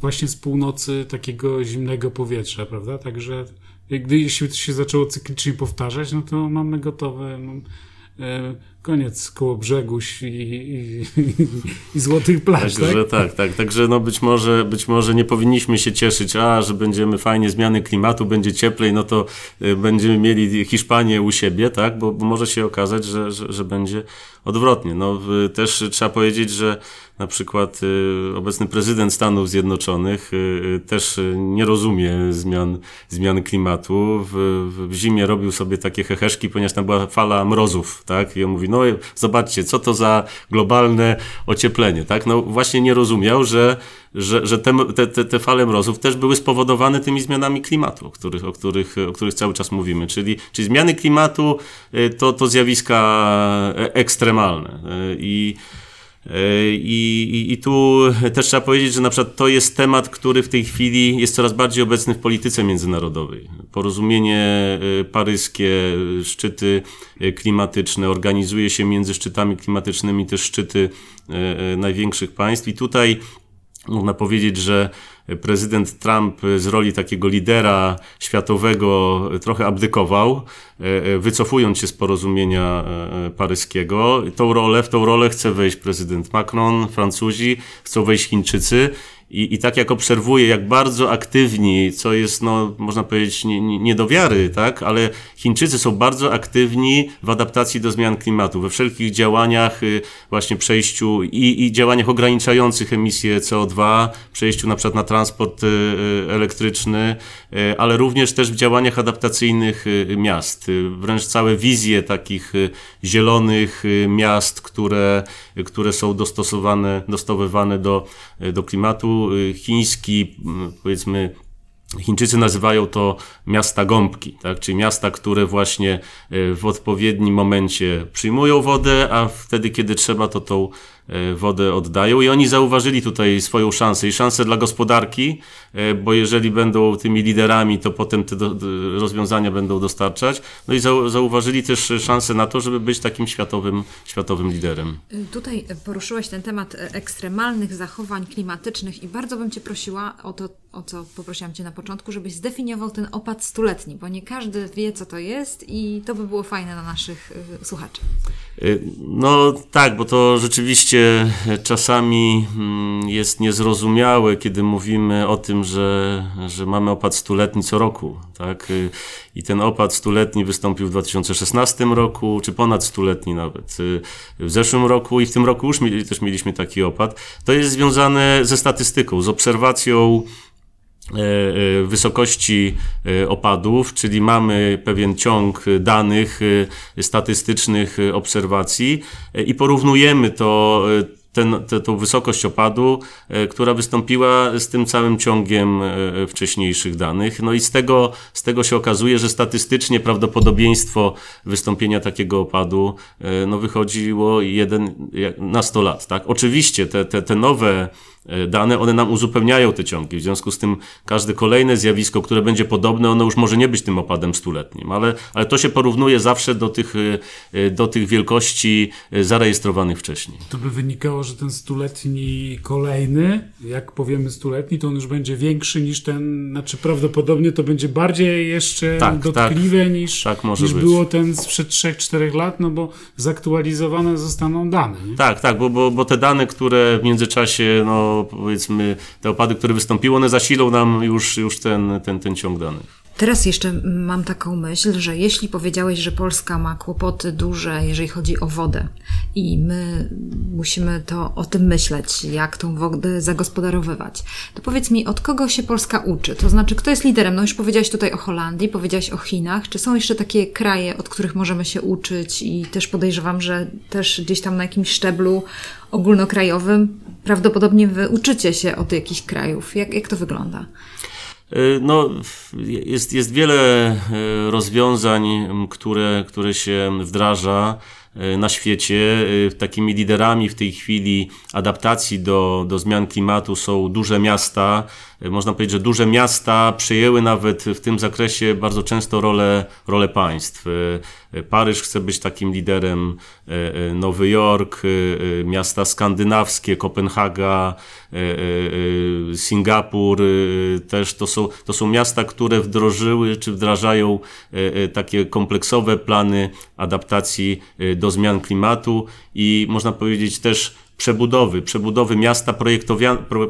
właśnie z północy takiego zimnego powietrza, prawda? Także gdy jeśli to się zaczęło cyklicznie powtarzać, no to mamy gotowe no, e, koniec koło brzegów i, i, i, złotych plaż. Także tak? tak, tak. Także no być może, być może nie powinniśmy się cieszyć, a że będziemy fajnie zmiany klimatu, będzie cieplej, no to y, będziemy mieli Hiszpanię u siebie, tak? Bo, bo może się okazać, że, że, że będzie odwrotnie. No, też trzeba powiedzieć, że na przykład y, obecny prezydent Stanów Zjednoczonych y, też nie rozumie zmian, zmian klimatu. W, w zimie robił sobie takie heheszki, ponieważ tam była fala mrozów, tak? I on mówi, no zobaczcie, co to za globalne ocieplenie, tak? No właśnie nie rozumiał, że, że, że te, te, te fale mrozów też były spowodowane tymi zmianami klimatu, o których, o których, o których cały czas mówimy. Czyli, czyli zmiany klimatu y, to, to zjawiska e, ekstremalne y, i i, I, tu też trzeba powiedzieć, że na przykład to jest temat, który w tej chwili jest coraz bardziej obecny w polityce międzynarodowej. Porozumienie y, paryskie, szczyty y, klimatyczne, organizuje się między szczytami klimatycznymi też szczyty największych państw i tutaj można powiedzieć, że prezydent Trump z roli takiego lidera światowego trochę abdykował, wycofując się z porozumienia paryskiego. Tą rolę, w tą rolę chce wejść prezydent Macron, Francuzi, chcą wejść Chińczycy. I, I tak jak obserwuję, jak bardzo aktywni, co jest, no, można powiedzieć, nie, nie, nie do wiary, tak? Ale Chińczycy są bardzo aktywni w adaptacji do zmian klimatu, we wszelkich działaniach, y, właśnie przejściu i, i działaniach ograniczających emisję CO2, przejściu na przykład na transport y, y, elektryczny, ale również też w działaniach adaptacyjnych miast. Wręcz całe wizje takich zielonych miast, które, które są dostosowane, dostosowywane do, do klimatu Y, chiński, powiedzmy, Chińczycy nazywają to miasta gąbki, tak? czyli miasta, które właśnie y, w odpowiednim momencie przyjmują wodę, a wtedy, kiedy trzeba, to tą E, wodę oddają i oni zauważyli tutaj swoją szansę i szansę dla gospodarki, e, bo jeżeli będą tymi liderami, to potem te rozwiązania będą dostarczać. No i zauważyli też szansę na to, żeby być takim światowym, światowym liderem. Tutaj poruszyłeś ten temat ekstremalnych zachowań klimatycznych i bardzo bym Cię prosiła o to, o co poprosiłam Cię na początku, żebyś zdefiniował ten opad stuletni, bo nie każdy wie, co to jest i to by było fajne dla naszych słuchaczy. Y, no tak, bo to rzeczywiście czasami mm, jest niezrozumiałe, kiedy mówimy o tym, że, że mamy opad stuletni co roku. Tak? Y, I ten opad stuletni wystąpił w 2016 roku, czy ponad stuletni nawet w zeszłym roku i w tym roku już też mieliśmy taki opad. To jest związane ze statystyką, z obserwacją wysokości e, opadów, czyli mamy pewien ciąg danych statystycznych obserwacji i porównujemy to ten, te, tą wysokość opadu, która wystąpiła z tym całym ciągiem wcześniejszych danych. No i z tego, z tego się okazuje, że statystycznie prawdopodobieństwo wystąpienia takiego opadu no, wychodziło jeden na 100 lat. Tak? Oczywiście te, te, te nowe E, dane, one nam uzupełniają te ciągi. W związku z tym każde kolejne zjawisko, które będzie podobne, ono już może nie być tym opadem stuletnim, ale, ale to się porównuje zawsze do tych, e, e, do tych wielkości zarejestrowanych wcześniej. To by wynikało, że ten stuletni kolejny, jak powiemy stuletni, to on już będzie większy niż ten, znaczy prawdopodobnie to będzie bardziej jeszcze tak, dotkliwe tak, niż, tak niż było ten sprzed 3-4 lat, no bo zaktualizowane zostaną dane. Nie? Tak, tak, bo, bo, bo te dane, które w międzyczasie no, powiedzmy te opady, które wystąpiły, one zasilą nam już, już ten, ten, ten ciąg danych. Teraz jeszcze mam taką myśl, że jeśli powiedziałeś, że Polska ma kłopoty duże, jeżeli chodzi o wodę, i my musimy to o tym myśleć, jak tą wodę zagospodarowywać, to powiedz mi, od kogo się Polska uczy? To znaczy, kto jest liderem? No już powiedziałeś tutaj o Holandii, powiedziałeś o Chinach. Czy są jeszcze takie kraje, od których możemy się uczyć? I też podejrzewam, że też gdzieś tam na jakimś szczeblu ogólnokrajowym prawdopodobnie wy uczycie się od jakichś krajów. Jak, jak to wygląda? Y, no, jest, jest wiele y, rozwiązań, które, które się wdraża y, na świecie. Takimi liderami w tej chwili adaptacji do, do zmian klimatu są duże miasta, można powiedzieć, że duże miasta przejęły nawet w tym zakresie bardzo często rolę, rolę państw. E, Paryż chce być takim liderem, Nowy Jork, miasta skandynawskie, Kopenhaga, Singapur, też to są, to są miasta, które wdrożyły czy wdrażają takie kompleksowe plany adaptacji do zmian klimatu i można powiedzieć też przebudowy, przebudowy miasta,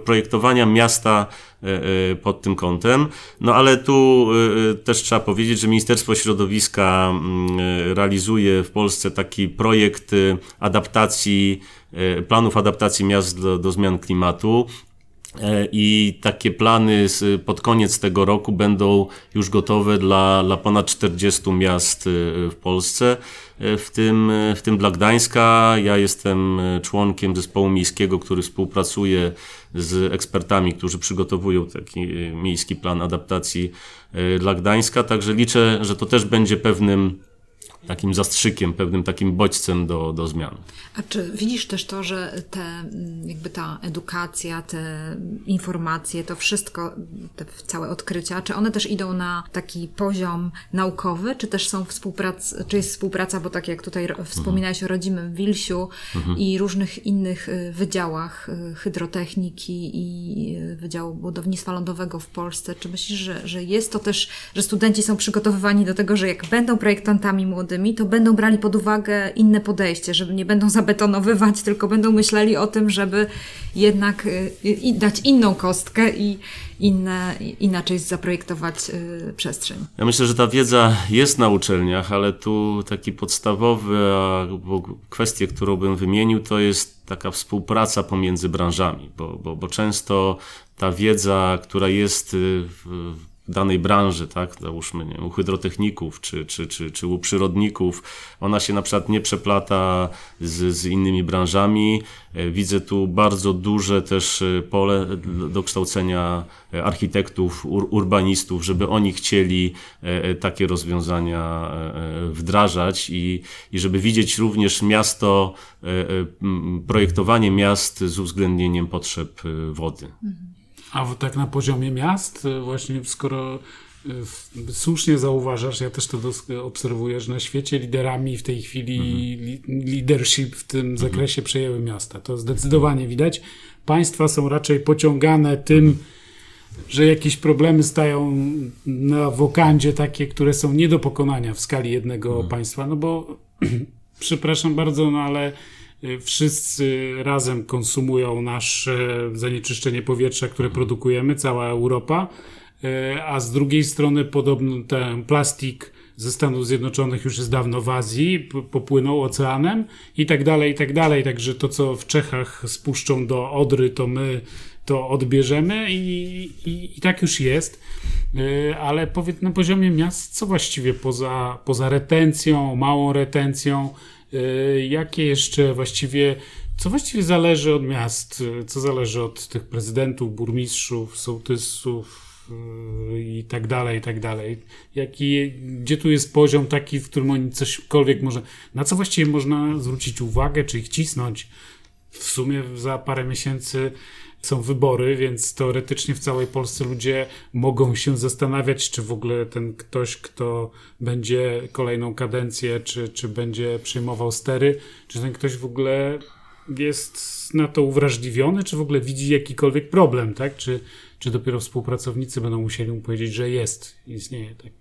projektowania miasta e, e, pod tym kątem. No ale tu e, też trzeba powiedzieć, że Ministerstwo Środowiska mm, realizuje w Polsce taki projekt adaptacji, planów adaptacji miast do, do zmian klimatu. I takie plany pod koniec tego roku będą już gotowe dla, dla ponad 40 miast w Polsce w tym, w tym dla Gdańska. Ja jestem członkiem zespołu miejskiego, który współpracuje z ekspertami, którzy przygotowują taki miejski plan adaptacji e, dla Gdańska. Także liczę, że to też będzie pewnym takim zastrzykiem, pewnym takim bodźcem do, do zmian. A czy widzisz też to, że te, mm, jakby ta edukacja, te informacje, to wszystko, te całe odkrycia, czy one też idą na taki poziom naukowy, czy też są współpraca, czy jest współpraca, bo tak jak tutaj wspominałeś o rodzimym Wilsiu mhm. i różnych innych y, wydziałach y, hydrotechniki i y, Wydziału Budownictwa Lądowego w Polsce, czy myślisz, że, że jest to też, że studenci są przygotowywani do tego, że jak będą projektantami młodymi, to będą brali pod uwagę inne podejście, żeby nie będą zabetonowywać, tylko będą myśleli o tym, żeby jednak dać inną kostkę i inne, inaczej zaprojektować y, przestrzeń. Ja myślę, że ta wiedza jest na uczelniach, ale tu taki podstawowy a kwestię, którą bym wymienił, to jest taka współpraca pomiędzy branżami, bo, bo, bo często ta wiedza, która jest y, w, danej branży, tak, załóżmy nie, u hydrotechników czy, czy, czy, czy u przyrodników, ona się na przykład nie przeplata z, z innymi branżami. E, widzę tu bardzo duże też e, pole do kształcenia e, architektów, ur, urbanistów, żeby oni chcieli takie rozwiązania wdrażać i, i żeby widzieć również miasto, projektowanie miast z uwzględnieniem potrzeb wody. Mhm. A tak na poziomie miast, e, właśnie skoro e, słusznie zauważasz, ja też to obserwuję, że na świecie liderami w tej chwili mhm. leadership w tym mhm. zakresie przejęły miasta. To zdecydowanie widać. Państwa są raczej pociągane tym, że jakieś problemy stają na wokandzie takie, które są nie do pokonania w skali jednego mhm. państwa, no bo przepraszam bardzo, no ale Y, wszyscy razem konsumują nasze zanieczyszczenie powietrza, które produkujemy, cała Europa, y, a z drugiej strony podobno ten plastik ze Stanów Zjednoczonych już jest dawno w Azji, popłynął oceanem i tak dalej, i tak dalej. Także to, co w Czechach spuszczą do Odry, to my to odbierzemy i, i, i tak już jest. Y, ale powiedz na poziomie miast, co właściwie poza, poza retencją, małą retencją, jakie jeszcze właściwie, co właściwie zależy od miast, co zależy od tych prezydentów, burmistrzów, sołtysów e, i tak dalej, i tak dalej. Jaki, gdzie tu jest poziom taki, w którym oni cośkolwiek może, na co właściwie można zwrócić uwagę, czy ich cisnąć? W sumie za parę miesięcy są wybory, więc teoretycznie w całej Polsce ludzie mogą się zastanawiać, czy w ogóle ten ktoś, kto będzie kolejną kadencję, czy, czy będzie przejmował stery, czy ten ktoś w ogóle jest na to uwrażliwiony, czy w ogóle widzi jakikolwiek problem, tak? Czy, czy dopiero współpracownicy będą musieli mu powiedzieć, że jest, istnieje, tak?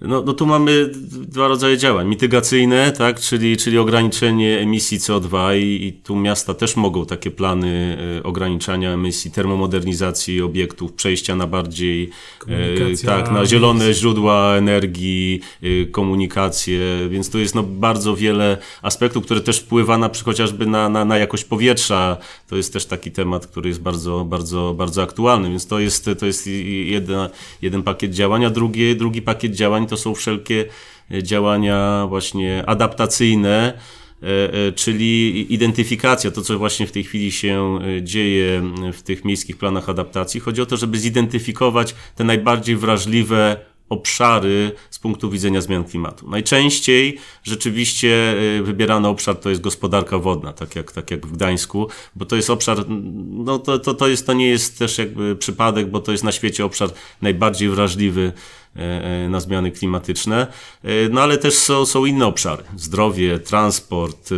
No, no tu mamy dwa rodzaje działań. Mitygacyjne, tak, czyli, czyli ograniczenie emisji CO2 i, i tu miasta też mogą takie plany e, ograniczania emisji, termomodernizacji obiektów, przejścia na bardziej e, tak, na zielone źródła energii, e, komunikację, więc tu jest no, bardzo wiele aspektów, które też wpływa na chociażby na, na, na jakość powietrza. To jest też taki temat, który jest bardzo, bardzo, bardzo aktualny, więc to jest, to jest jeden, jeden pakiet działań, a drugi, drugi pakiet działań to są wszelkie e, działania właśnie adaptacyjne, e, e, czyli identyfikacja, to co właśnie w tej chwili się dzieje w tych miejskich planach adaptacji. Chodzi o to, żeby zidentyfikować te najbardziej wrażliwe obszary punktu widzenia zmian klimatu. Najczęściej rzeczywiście wybierany obszar to jest gospodarka wodna, tak jak, tak jak w Gdańsku, bo to jest obszar, no to, to, to, jest, to nie jest też jakby przypadek, bo to jest na świecie obszar najbardziej wrażliwy E, e, na zmiany klimatyczne, e, no ale też są, są inne obszary, zdrowie, transport,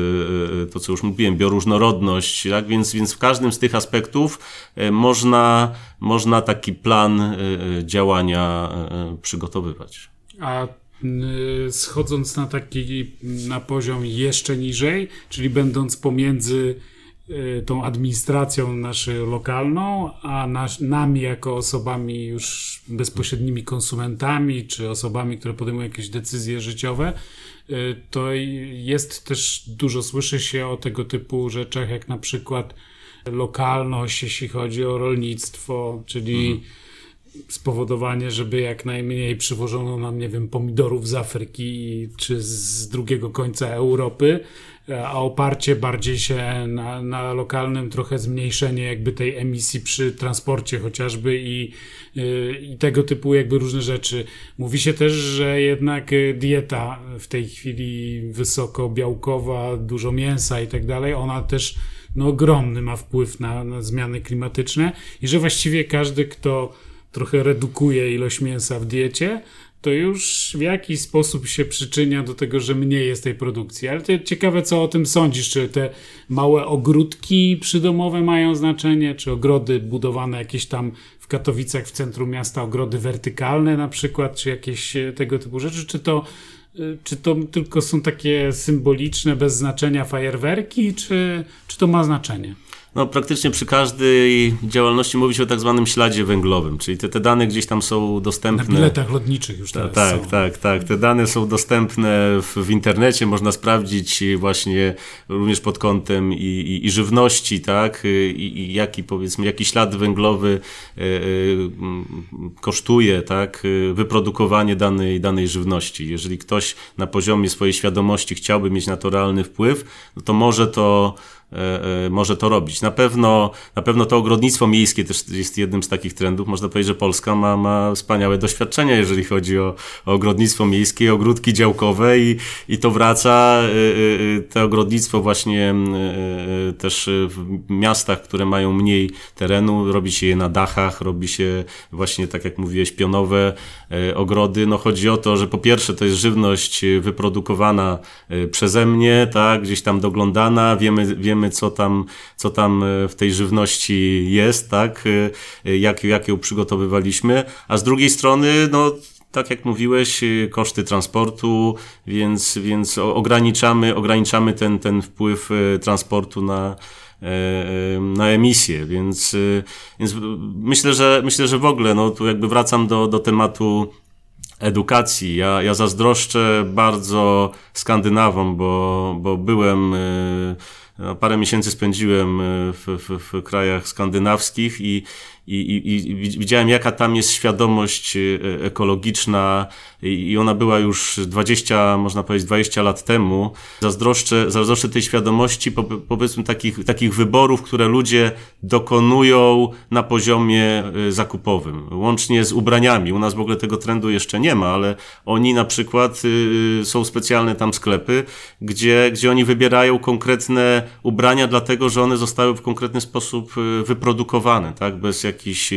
to co już mówiłem, bioróżnorodność, tak? więc, więc w każdym z tych aspektów można, można taki plan działania przygotowywać. A schodząc na taki na poziom jeszcze niżej, czyli będąc pomiędzy Y, tą administracją naszą lokalną, a nas, nami jako osobami już bezpośrednimi konsumentami, czy osobami, które podejmują jakieś decyzje życiowe, y, to jest też dużo, słyszy się o tego typu rzeczach, jak na przykład lokalność, jeśli chodzi o rolnictwo, czyli mhm spowodowanie, żeby jak najmniej przywożono nam, nie wiem, pomidorów z Afryki czy z drugiego końca Europy, a oparcie bardziej się na, na lokalnym trochę zmniejszenie jakby tej emisji przy transporcie chociażby i, y, i tego typu jakby różne rzeczy. Mówi się też, że jednak dieta w tej chwili wysoko białkowa, dużo mięsa i tak dalej, ona też no, ogromny ma wpływ na, na zmiany klimatyczne i że właściwie każdy, kto trochę redukuje ilość mięsa w diecie, to już w jakiś sposób się przyczynia do tego, że mniej jest tej produkcji. Ale to ciekawe, co o tym sądzisz. Czy te małe ogródki przydomowe mają znaczenie, czy ogrody budowane jakieś tam w Katowicach, w centrum miasta, ogrody wertykalne na przykład, czy jakieś e, tego typu rzeczy, czy to e, czy to tylko są takie symboliczne, bez znaczenia fajerwerki, czy, czy to ma znaczenie? No, praktycznie przy każdej działalności mówi się o tak zwanym śladzie węglowym, czyli te, te dane gdzieś tam są dostępne. Na biletach lotniczych już teraz Tak, są. tak, tak. Te dane są dostępne w, w internecie, można sprawdzić właśnie również pod kątem i, i, i żywności, tak, I, i, jaki powiedzmy, jaki ślad węglowy e, e, kosztuje, tak, wyprodukowanie danej, danej żywności. Jeżeli ktoś na poziomie swojej świadomości chciałby mieć na to realny wpływ, no to może to może to robić. Na pewno, na pewno to ogrodnictwo miejskie też jest jednym z takich trendów. Można powiedzieć, że Polska ma, ma wspaniałe doświadczenia, jeżeli chodzi o, o ogrodnictwo miejskie, ogródki działkowe i, i to wraca, e, to ogrodnictwo właśnie też w miastach, które mają mniej terenu, robi się je na dachach, robi się właśnie, tak jak mówiłeś, pionowe ogrody. No chodzi o to, że po pierwsze to jest żywność wyprodukowana przeze mnie, tak, gdzieś tam doglądana, wiemy, wiemy wiemy, co tam, co tam e, w tej żywności jest, tak, e, jak, jak ją przygotowywaliśmy, a z drugiej strony, no, tak jak mówiłeś, e, koszty transportu, więc, więc ograniczamy, ograniczamy ten, ten wpływ transportu na, na emisję, więc, więc myślę, że myślę, że w ogóle, no tu jakby wracam do, do tematu edukacji. Ja, ja zazdroszczę bardzo Skandynawom, bo, bo byłem parę miesięcy spędziłem e, w, w, w krajach skandynawskich i, i, i, i widziałem, jaka tam jest świadomość e, ekologiczna i ona była już 20, można powiedzieć 20 lat temu. Zazdroszczę, zazdroszczę tej świadomości, powiedzmy takich, takich wyborów, które ludzie dokonują na poziomie e, zakupowym, łącznie z ubraniami. U nas w ogóle tego trendu jeszcze nie ma, ale oni na przykład e, są specjalne tam sklepy, gdzie, gdzie oni wybierają konkretne ubrania, dlatego że one zostały w konkretny sposób wyprodukowane, tak, bez jak jakichś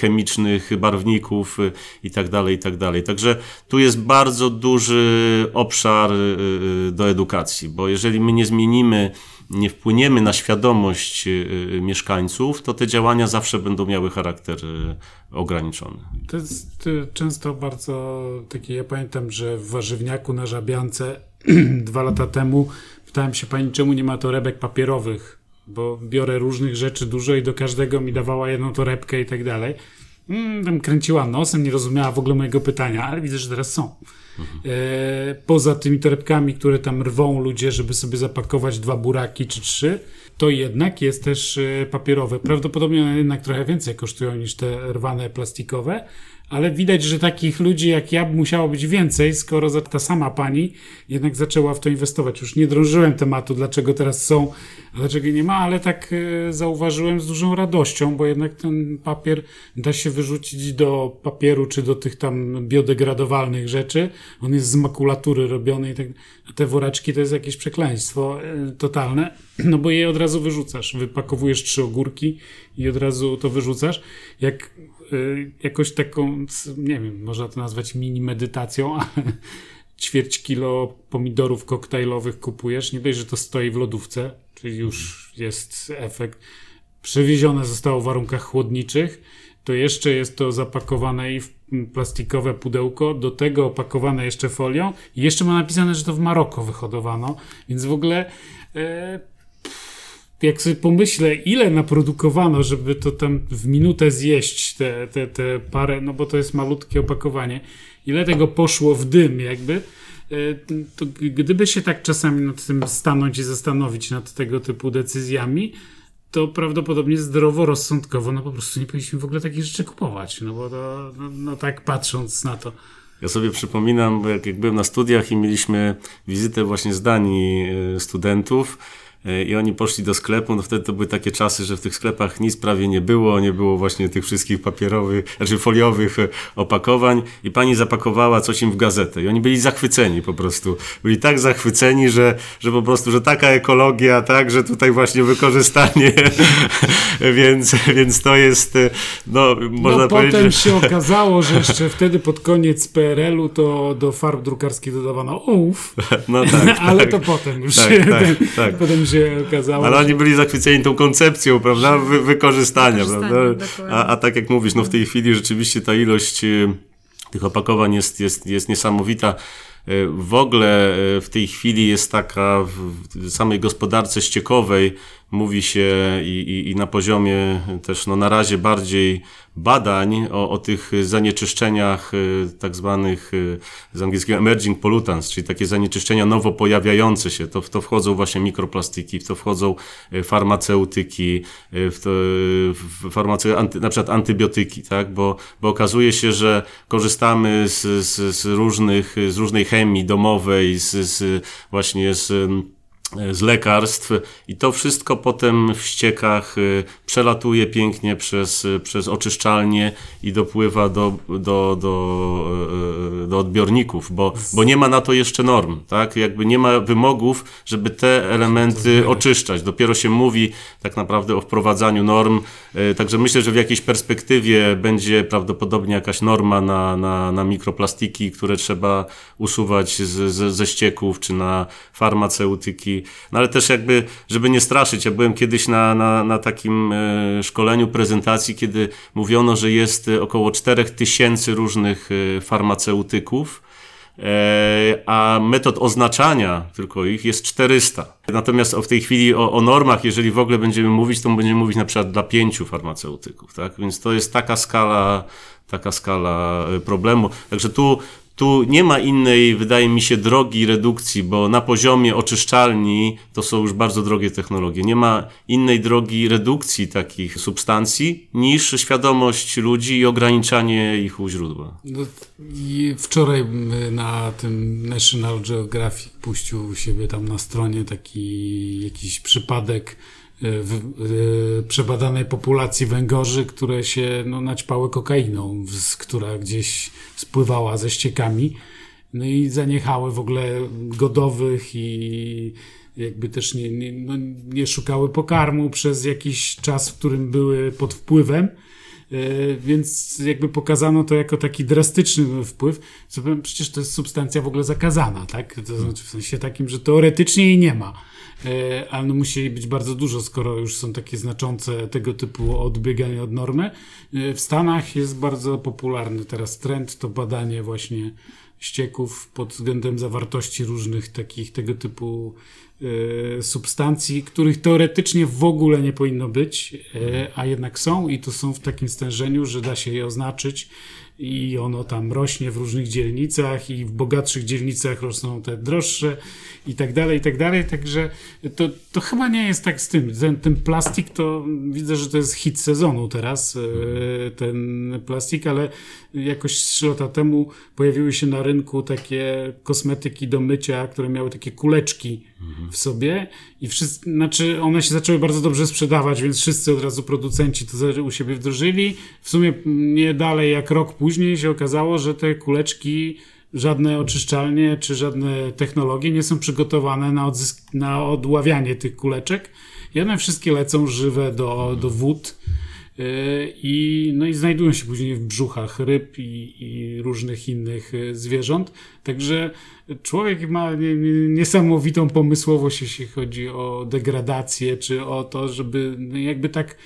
chemicznych barwników i tak dalej, i tak dalej. Także tu jest bardzo duży obszar e, do edukacji, bo jeżeli my nie zmienimy nie wpłyniemy na świadomość mieszkańców, to te działania zawsze będą miały charakter ograniczony. To jest często bardzo takie, ja pamiętam, że w warzywniaku na Żabiance dwa lata temu pytałem się pani, czemu nie ma torebek papierowych bo biorę różnych rzeczy dużo i do każdego mi dawała jedną torebkę i tak dalej. Mm, kręciła nosem, nie rozumiała w ogóle mojego pytania, ale widzę, że teraz są. Mhm. E, poza tymi torebkami, które tam rwą ludzie, żeby sobie zapakować dwa buraki czy trzy, to jednak jest też e, papierowe. Prawdopodobnie jednak trochę więcej kosztują niż te rwane plastikowe, ale widać, że takich ludzi jak ja musiało być więcej, skoro ta sama pani jednak zaczęła w to inwestować. Już nie drążyłem tematu, dlaczego teraz są, dlaczego nie ma, ale tak e, zauważyłem z dużą radością, bo jednak ten papier da się wyrzucić do papieru, czy do tych tam biodegradowalnych rzeczy. On jest z makulatury robiony i tak. Te woreczki to jest jakieś przekleństwo e, totalne, no bo je od razu wyrzucasz. Wypakowujesz trzy ogórki i od razu to wyrzucasz. Jak jakoś taką, nie wiem, można to nazwać mini medytacją, ale ćwierć kilo pomidorów koktajlowych kupujesz, nie dość, że to stoi w lodówce, czyli już jest efekt. Przewiezione zostało w warunkach chłodniczych, to jeszcze jest to zapakowane i w plastikowe pudełko, do tego opakowane jeszcze folią. I jeszcze ma napisane, że to w Maroko wyhodowano, więc w ogóle e, jak sobie pomyślę, ile naprodukowano, żeby to tam w minutę zjeść te, te, te parę, no bo to jest malutkie opakowanie, ile tego poszło w dym jakby, e, to gdyby się tak czasami nad tym stanąć i zastanowić nad tego typu decyzjami, to prawdopodobnie zdroworozsądkowo, no po prostu nie powinniśmy w ogóle takich rzeczy kupować, no bo to, no, no tak patrząc na to. Ja sobie przypominam, jak, jak byłem na studiach i mieliśmy wizytę właśnie z Danii y, studentów, i oni poszli do sklepu, no wtedy to były takie czasy, że w tych sklepach nic prawie nie było, nie było właśnie tych wszystkich papierowych, znaczy foliowych e, opakowań i pani zapakowała coś im w gazetę i oni byli zachwyceni po prostu. Byli tak zachwyceni, że, że po prostu, że taka ekologia, tak, że tutaj właśnie wykorzystanie, więc, więc to jest, e, no można no, powiedzieć... potem się okazało, że jeszcze wtedy pod koniec PRL-u to do farb drukarskich dodawano ołów, no tak, ale tak. to potem już tak, tak, tak. potem się okazało. Ale oni byli zachwyceni tą koncepcją, prawda? Wy, wykorzystania, prawda? A, a tak jak mówisz, no w tej chwili rzeczywiście ta ilość y, tych opakowań jest, jest, jest niesamowita. Y, w ogóle y, w tej chwili jest taka w samej gospodarce ściekowej mówi się i, i, i na poziomie też no na razie bardziej badań o, o tych zanieczyszczeniach y, tak zwanych y, z angielskiego emerging pollutants, czyli takie zanieczyszczenia nowo pojawiające się. To, w to wchodzą właśnie mikroplastiki, w to wchodzą y, farmaceutyki, w to w farmace, anty, na przykład antybiotyki, tak? bo, bo okazuje się, że korzystamy z, z, z różnych, z różnej chemii domowej, z, z właśnie z z lekarstw i to wszystko potem w ściekach y, przelatuje pięknie przez, y, przez oczyszczalnie i dopływa do, do, do, do odbiorników, bo, bo nie ma na to jeszcze norm, tak? Jakby nie ma wymogów, żeby te elementy oczyszczać. Dopiero się mówi tak naprawdę o wprowadzaniu norm, także myślę, że w jakiejś perspektywie będzie prawdopodobnie jakaś norma na, na, na mikroplastiki, które trzeba usuwać z, z, ze ścieków, czy na farmaceutyki, no ale też jakby, żeby nie straszyć, ja byłem kiedyś na, na, na takim e, szkoleniu, prezentacji, kiedy mówiono, że jest około 4000 różnych e, farmaceutyków, e, a metod oznaczania tylko ich jest 400. Natomiast w tej chwili o, o, normach, jeżeli w ogóle będziemy mówić, to będziemy mówić na przykład dla pięciu farmaceutyków, tak? Więc to jest taka skala, taka skala problemu. Także tu tu nie ma innej, wydaje mi się, drogi redukcji, bo na poziomie oczyszczalni to są już bardzo drogie technologie. Nie ma innej drogi redukcji takich substancji niż świadomość ludzi i ograniczanie ich u źródła. No, wczoraj na tym National Geographic puścił u siebie tam na stronie taki jakiś przypadek E, w, e, przebadanej populacji węgorzy, które się no, naćpały kokainą, z, która gdzieś spływała ze ściekami. No i zaniechały w ogóle godowych i jakby też nie, nie, no, nie szukały pokarmu przez jakiś czas, w którym były pod wpływem. E, więc jakby pokazano to jako taki drastyczny wpływ. Przecież to jest substancja w ogóle zakazana, tak? To znaczy w sensie takim, że teoretycznie jej nie ma E, ale no musi być bardzo dużo, skoro już są takie znaczące tego typu odbiegania od normy. E, w Stanach jest bardzo popularny teraz trend, to badanie właśnie ścieków pod względem zawartości różnych takich tego typu substancji, których teoretycznie w ogóle nie powinno być, a jednak są i to są w takim stężeniu, że da się je oznaczyć i ono tam rośnie w różnych dzielnicach i w bogatszych dzielnicach rosną te droższe i tak dalej, i tak dalej, także to, to chyba nie jest tak z tym. Ten, ten plastik to widzę, że to jest hit sezonu teraz, e, ten plastik, ale jakoś trzy lata temu pojawiły się na rynku takie kosmetyki do mycia, które miały takie kuleczki w sobie i wszyscy, znaczy one się zaczęły bardzo dobrze sprzedawać, więc wszyscy od razu producenci to u siebie wdrożyli. W sumie nie dalej jak rok się okazało, że te kuleczki żadne oczyszczalnie czy żadne technologie nie są przygotowane na, odzysk- na odławianie tych kuleczek i one wszystkie lecą żywe do, do wód y, i, no i znajdują się później w brzuchach ryb i, i różnych innych y, zwierząt. Także człowiek ma niesamowitą pomysłowość, jeśli chodzi o degradację, czy o to, żeby no jakby tak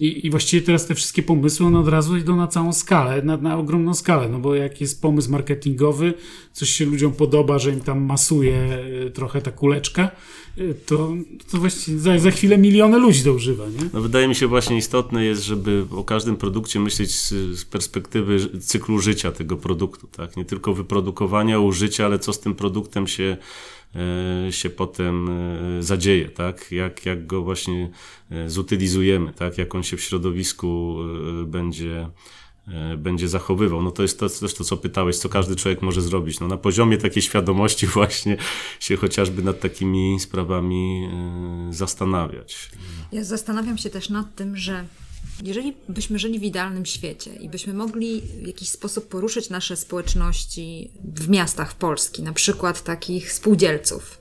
i, I właściwie teraz te wszystkie pomysły one od razu idą na całą skalę, na, na ogromną skalę, no bo jak jest pomysł marketingowy, coś się ludziom podoba, że im tam masuje e, trochę ta kuleczka, e, to, to właściwie za, za chwilę miliony ludzi to używa. Nie? No wydaje mi się właśnie istotne jest, żeby o każdym produkcie myśleć z, z perspektywy cyklu życia tego produktu, tak? Nie tylko wyprodukowania, użycia, ale co z tym produktem się się potem zadzieje, tak? Jak, jak go właśnie zutylizujemy, tak? Jak on się w środowisku będzie E, będzie zachowywał. No to jest to, też to, co pytałeś, co każdy człowiek może zrobić. No na poziomie takiej świadomości właśnie się chociażby nad takimi sprawami e, zastanawiać. Ja zastanawiam się też nad tym, że jeżeli byśmy żyli w idealnym świecie i byśmy mogli w jakiś sposób poruszyć nasze społeczności w miastach Polski, na przykład takich spółdzielców,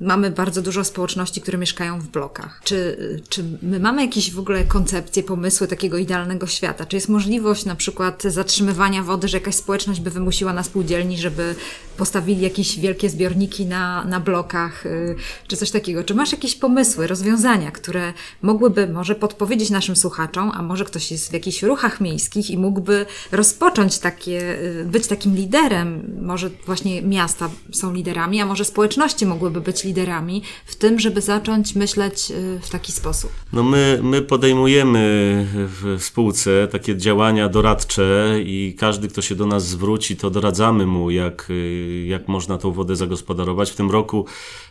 Mamy bardzo dużo społeczności, które mieszkają w blokach. Czy, czy my mamy jakieś w ogóle koncepcje, pomysły takiego idealnego świata? Czy jest możliwość na przykład zatrzymywania wody, że jakaś społeczność by wymusiła na spółdzielni, żeby postawili jakieś wielkie zbiorniki na, na blokach, y, czy coś takiego? Czy masz jakieś pomysły, rozwiązania, które mogłyby może podpowiedzieć naszym słuchaczom, a może ktoś jest w jakichś ruchach miejskich i mógłby rozpocząć takie, y, być takim liderem? Może właśnie miasta są liderami, a może społeczności mogłyby być liderami w tym, żeby zacząć myśleć y, w taki sposób? No my, my podejmujemy w spółce takie działania doradcze i każdy, kto się do nas zwróci, to doradzamy mu, jak, jak można tą wodę zagospodarować. W tym roku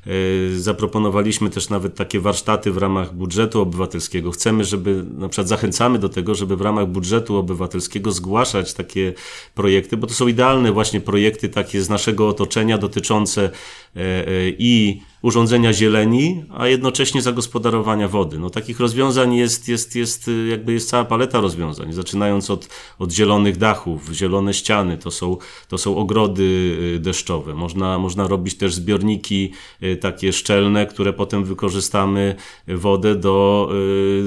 y, zaproponowaliśmy też nawet takie warsztaty w ramach budżetu obywatelskiego. Chcemy, żeby, na przykład zachęcamy do tego, żeby w ramach budżetu obywatelskiego zgłaszać takie projekty, bo to są idealne właśnie projekty takie z naszego otoczenia dotyczące i urządzenia zieleni, a jednocześnie zagospodarowania wody. No, takich rozwiązań jest, jest, jest, jakby jest cała paleta rozwiązań, zaczynając od, od zielonych dachów, zielone ściany, to są, to są ogrody y, deszczowe. Można, można robić też zbiorniki y, takie szczelne, które potem wykorzystamy wodę do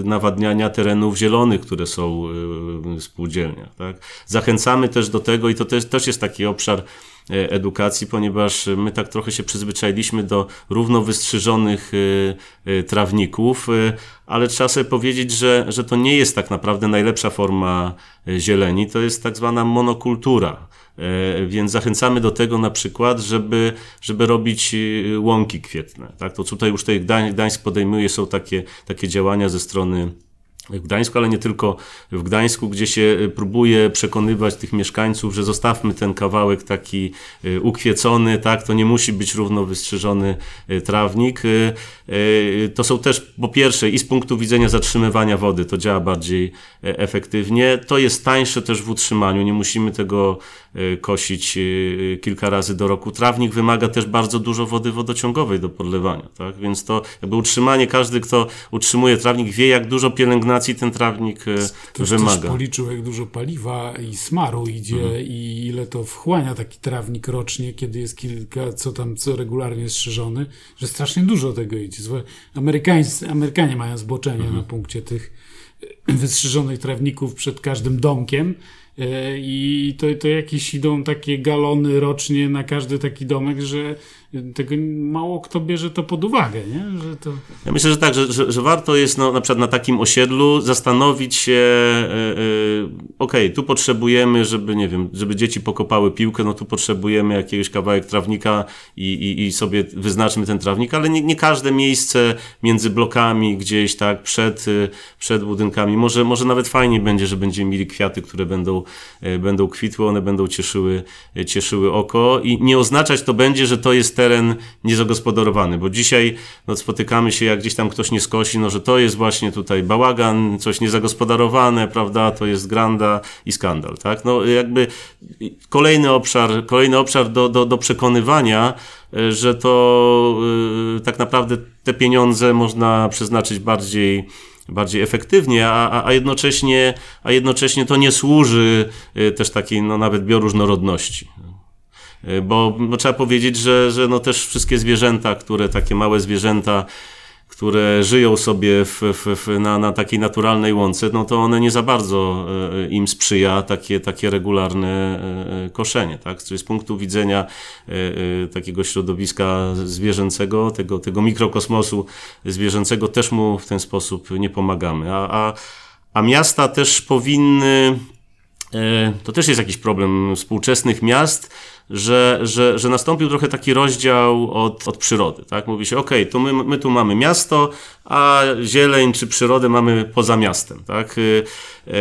y, nawadniania terenów zielonych, które są w spółdzielniach. Tak? Zachęcamy też do tego i to też, też jest taki obszar, edukacji, ponieważ my tak trochę się przyzwyczailiśmy do równo wystrzyżonych e, e, trawników, ale trzeba sobie powiedzieć, że, że to nie jest tak naprawdę najlepsza forma zieleni, to jest tak zwana monokultura. Więc zachęcamy do tego na przykład, żeby, żeby robić łąki kwietne. Tak? To tutaj już tutaj Gdańsk podejmuje, są takie, takie działania ze strony w Gdańsku, ale nie tylko w Gdańsku, gdzie się y, próbuje przekonywać tych mieszkańców, że zostawmy ten kawałek taki y, ukwiecony, tak, to nie musi być równo wystrzyżony y, trawnik. To są też po pierwsze i z punktu widzenia zatrzymywania wody to działa bardziej e, efektywnie. To jest tańsze też w utrzymaniu, nie musimy tego kosić kilka razy do roku. Trawnik wymaga też bardzo dużo wody wodociągowej do podlewania, tak, więc to jakby utrzymanie, każdy kto utrzymuje trawnik wie jak dużo pielęgnacji ten trawnik e, Ktoś wymaga. Ktoś policzył, jak dużo paliwa i smaru idzie mhm. i ile to wchłania taki trawnik rocznie, kiedy jest kilka, co tam, co regularnie strzyżony, że strasznie dużo tego idzie. Amerykanie, Amerykanie mają zboczenie mhm. na punkcie tych wystrzyżonych trawników przed każdym domkiem e, i to, to jakieś idą takie galony rocznie na każdy taki domek, że tego mało kto bierze to pod uwagę, nie? Że to... Ja myślę, że tak, że, że, że warto jest no, na przykład na takim osiedlu zastanowić się, yy, yy, okej, okay, tu potrzebujemy, żeby, nie wiem, żeby dzieci pokopały piłkę, no tu potrzebujemy jakiegoś kawałek trawnika i, i, i sobie wyznaczmy ten trawnik, ale nie, nie każde miejsce między blokami gdzieś, tak, przed, yy, przed budynkami, może, może nawet fajnie będzie, że będziemy mieli kwiaty, które będą, yy, będą kwitły, one będą cieszyły, cieszyły oko i nie oznaczać to będzie, że to jest ten teren niezagospodarowany, bo dzisiaj no, spotykamy się, jak gdzieś tam ktoś nie skosi, no, że to jest właśnie tutaj bałagan, coś niezagospodarowane, prawda, to jest granda i skandal, tak? No jakby kolejny obszar, kolejny obszar do, do, do przekonywania, e, że to yy, tak naprawdę te pieniądze można przeznaczyć bardziej bardziej efektywnie, a, a, jednocześnie, a jednocześnie to nie służy e, też takiej no, nawet bioróżnorodności. Y, bo no, trzeba powiedzieć, że, że no też wszystkie zwierzęta, które takie małe zwierzęta, które żyją sobie w, w, w, na, na takiej naturalnej łące, no to one nie za bardzo y, im sprzyja takie, takie regularne y, koszenie. Tak? Czyli z punktu widzenia takiego środowiska zwierzęcego, tego, tego mikrokosmosu zwierzęcego, też mu w ten sposób nie pomagamy. A, a, a miasta też powinny, to też jest jakiś problem współczesnych miast, że, że, że nastąpił trochę taki rozdział od, od przyrody. Tak? Mówi się, ok, to my, my tu mamy miasto, a zieleń czy przyrodę mamy poza miastem. Tak? E, e,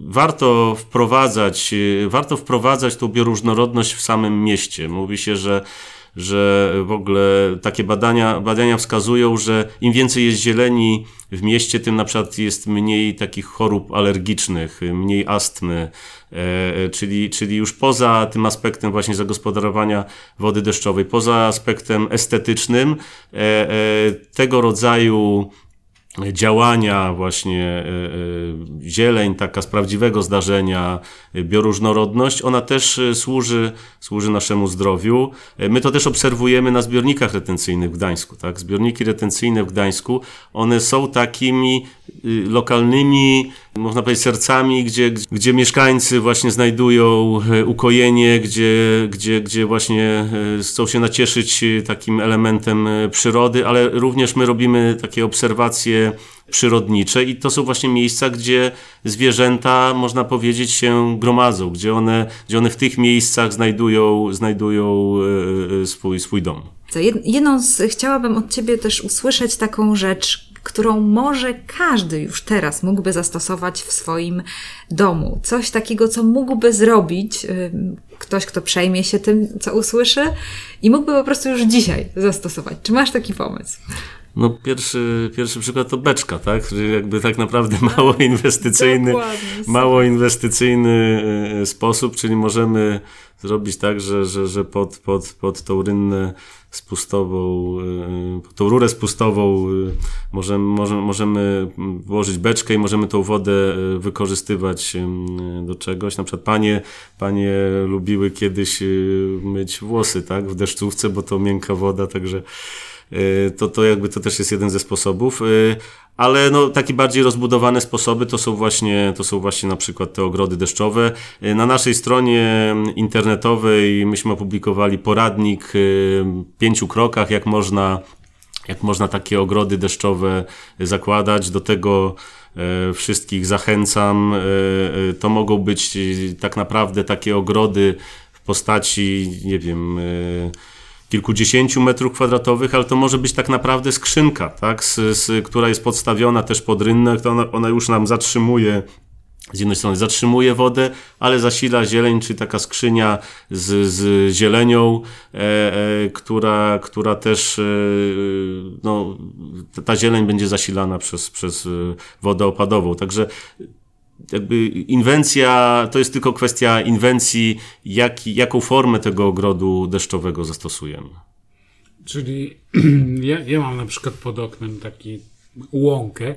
warto wprowadzać, warto wprowadzać tą bioróżnorodność w samym mieście. Mówi się, że że w ogóle takie badania, badania wskazują, że im więcej jest zieleni w mieście, tym na przykład jest mniej takich chorób alergicznych, mniej astmy, e, czyli, czyli już poza tym aspektem właśnie zagospodarowania wody deszczowej, poza aspektem estetycznym, e, e, tego rodzaju działania, właśnie e, e, zieleń, taka z prawdziwego zdarzenia, e, bioróżnorodność, ona też służy, służy naszemu zdrowiu. My to też obserwujemy na zbiornikach retencyjnych w Gdańsku. Tak? Zbiorniki retencyjne w Gdańsku, one są takimi y, lokalnymi, można powiedzieć, sercami, gdzie, gdzie mieszkańcy właśnie znajdują ukojenie, gdzie, gdzie, gdzie właśnie chcą się nacieszyć takim elementem przyrody, ale również my robimy takie obserwacje przyrodnicze i to są właśnie miejsca, gdzie zwierzęta, można powiedzieć, się gromadzą, gdzie one, gdzie one w tych miejscach znajdują, znajdują e, e, swój, swój dom. Jedną z, chciałabym od Ciebie też usłyszeć taką rzecz, którą może każdy już teraz mógłby zastosować w swoim domu. Coś takiego, co mógłby zrobić ktoś, kto przejmie się tym, co usłyszy i mógłby po prostu już dzisiaj zastosować. Czy masz taki pomysł? No pierwszy, pierwszy przykład to beczka, tak? Że jakby tak naprawdę mało inwestycyjny, mało inwestycyjny e, sposób, czyli możemy zrobić tak, że, że, że pod, pod, pod tą rynnę spustową, e, pod tą rurę spustową e, możemy, możemy, możemy włożyć beczkę i możemy tą wodę wykorzystywać do czegoś. Na przykład panie, panie lubiły kiedyś myć włosy, tak? W deszczówce, bo to miękka woda, także Y, to, to jakby to też jest jeden ze sposobów. Y, ale no, takie bardziej rozbudowane sposoby to są właśnie, to są właśnie na przykład te ogrody deszczowe. Y, na naszej stronie internetowej myśmy opublikowali poradnik w pięciu krokach, jak można, jak można takie ogrody deszczowe zakładać. Do tego wszystkich zachęcam. To mogą być tak naprawdę takie ogrody w postaci, nie wiem, kilkudziesięciu metrów kwadratowych, ale to może być tak naprawdę skrzynka, tak, z, z, która jest podstawiona też pod rynek, to ona, ona już nam zatrzymuje z jednej strony zatrzymuje wodę, ale zasila zieleń, czy taka skrzynia z, z zielenią, e, e, która, która też, e, no, ta zieleń będzie zasilana przez, przez wodę opadową. Także jakby inwencja, to jest tylko kwestia inwencji, jak, jaką formę tego ogrodu deszczowego zastosujemy. Czyli ja, ja mam na przykład pod oknem taki łąkę,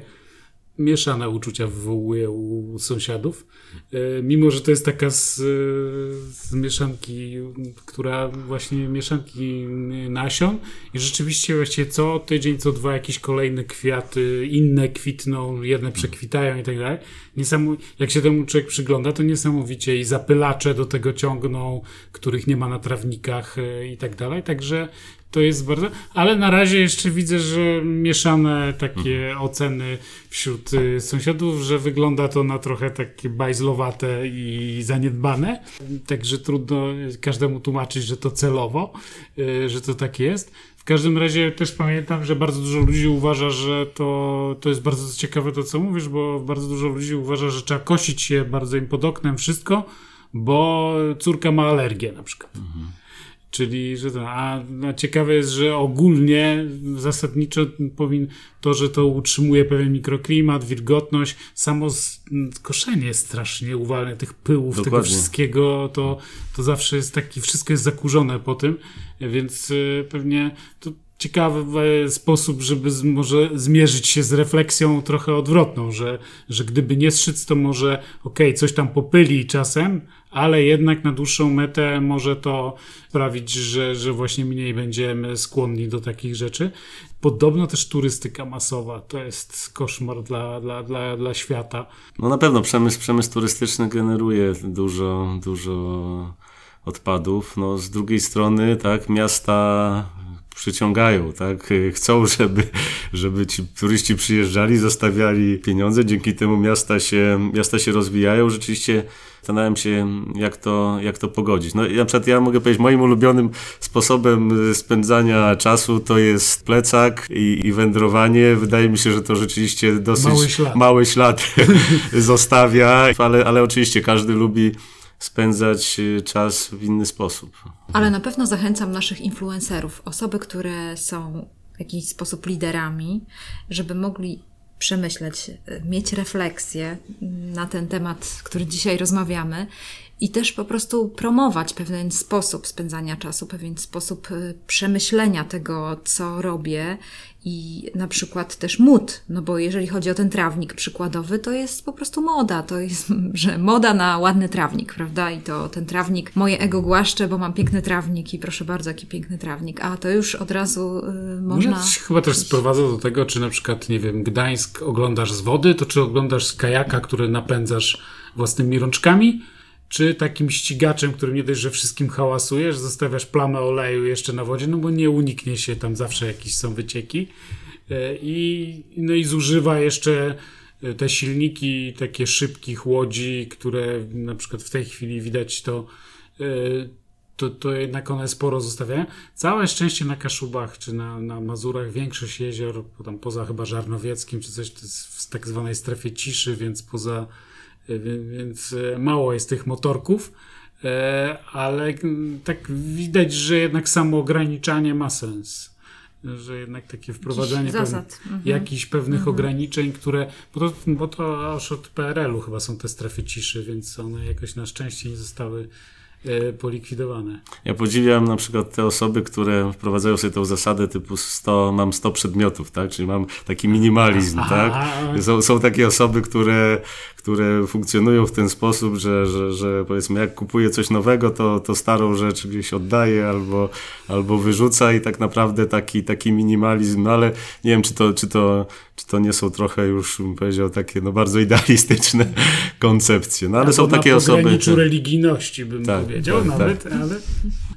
mieszane uczucia wywołuje u sąsiadów. E, mimo, że to jest taka z, z mieszanki, która właśnie mieszanki nasion i rzeczywiście właściwie co tydzień, co dwa jakieś kolejne kwiaty, inne kwitną, jedne przekwitają i tak dalej. jak się temu człowiek przygląda, to niesamowicie i zapylacze do tego ciągną, których nie ma na trawnikach e, i tak dalej. Także to jest bardzo. Ale na razie jeszcze widzę, że mieszane takie mhm. oceny wśród y, sąsiadów, że wygląda to na trochę takie bajzlowate i zaniedbane. Także trudno każdemu tłumaczyć, że to celowo, y, że to tak jest. W każdym razie też pamiętam, że bardzo dużo ludzi uważa, że to, to jest bardzo ciekawe to, co mówisz, bo bardzo dużo ludzi uważa, że trzeba kosić się bardzo im pod oknem wszystko, bo córka ma alergię na przykład. Mhm. Czyli, że to, a, a ciekawe jest, że ogólnie zasadniczo powin, to, że to utrzymuje pewien mikroklimat, wilgotność, samo z, koszenie strasznie uwalne tych pyłów, Dokładnie. tego wszystkiego, to, to zawsze jest taki, wszystko jest zakurzone po tym, więc y, pewnie to ciekawy sposób, żeby z, może zmierzyć się z refleksją trochę odwrotną, że, że gdyby nie strzyc, to może okej, okay, coś tam popyli czasem, ale jednak na dłuższą metę może to sprawić, że, że właśnie mniej będziemy skłonni do takich rzeczy. Podobno też turystyka masowa to jest koszmar dla, dla, dla, dla świata. No na pewno przemysł, przemysł turystyczny generuje dużo, dużo odpadów. No z drugiej strony, tak, miasta przyciągają, tak? Chcą, żeby, żeby ci turyści przyjeżdżali, zostawiali pieniądze, dzięki temu miasta się, miasta się rozwijają. Rzeczywiście zastanawiam się, jak to, jak to pogodzić. No na przykład ja mogę powiedzieć, moim ulubionym sposobem spędzania czasu to jest plecak i, i wędrowanie. Wydaje mi się, że to rzeczywiście dosyć mały ślad, mały ślad zostawia, ale, ale oczywiście każdy lubi spędzać y, czas w inny sposób. Ale na pewno zachęcam naszych influencerów, osoby, które są w jakiś sposób liderami, żeby mogli przemyśleć, mieć refleksję na ten temat, który dzisiaj rozmawiamy i też po prostu promować pewien sposób spędzania czasu, pewien sposób y, przemyślenia tego, co robię i na przykład też mód, no bo jeżeli chodzi o ten trawnik przykładowy, to jest po prostu moda, to jest, że moda na ładny trawnik, prawda? I to ten trawnik, moje ego głaszcze, bo mam piękny trawnik i proszę bardzo, jaki piękny trawnik, a to już od razu y, można... No, chyba też sprowadza do tego, czy na przykład, nie wiem, Gdańsk oglądasz z wody, to czy oglądasz z kajaka, który napędzasz własnymi rączkami, czy takim ścigaczem, który nie dość, że wszystkim hałasujesz, zostawiasz plamę oleju jeszcze na wodzie, no bo nie uniknie się, tam zawsze jakieś są wycieki. E, I, no i zużywa jeszcze e, te silniki takie szybkich łodzi, które na przykład w tej chwili widać to, e, to, to jednak one sporo zostawiają. Całe szczęście na Kaszubach czy na, na Mazurach większość jezior, tam poza chyba Żarnowieckim czy coś, to jest w tak zwanej strefie ciszy, więc poza więc e, mało jest tych motorków, e, ale tak widać, że jednak samo ograniczanie ma sens. Że jednak takie wprowadzenie zasad. Mhm. jakichś pewnych mhm. ograniczeń, które. Bo to, bo to aż od PRL-u chyba są te strefy ciszy, więc one jakoś na szczęście nie zostały polikwidowane. Ja podziwiam na przykład te osoby, które wprowadzają sobie tą zasadę typu 100, mam 100 przedmiotów, tak? Czyli mam taki minimalizm, tak? Są, są takie osoby, które, które funkcjonują w ten sposób, że, że, że powiedzmy jak kupuję coś nowego, to, to starą rzecz gdzieś oddaję albo, albo wyrzuca i tak naprawdę taki, taki minimalizm, no ale nie wiem, czy to, czy to, czy to nie są trochę już, bym powiedział, takie no bardzo idealistyczne koncepcje. No ale są takie osoby... Na religijności bym tak, powiedział tak, nawet, tak. ale...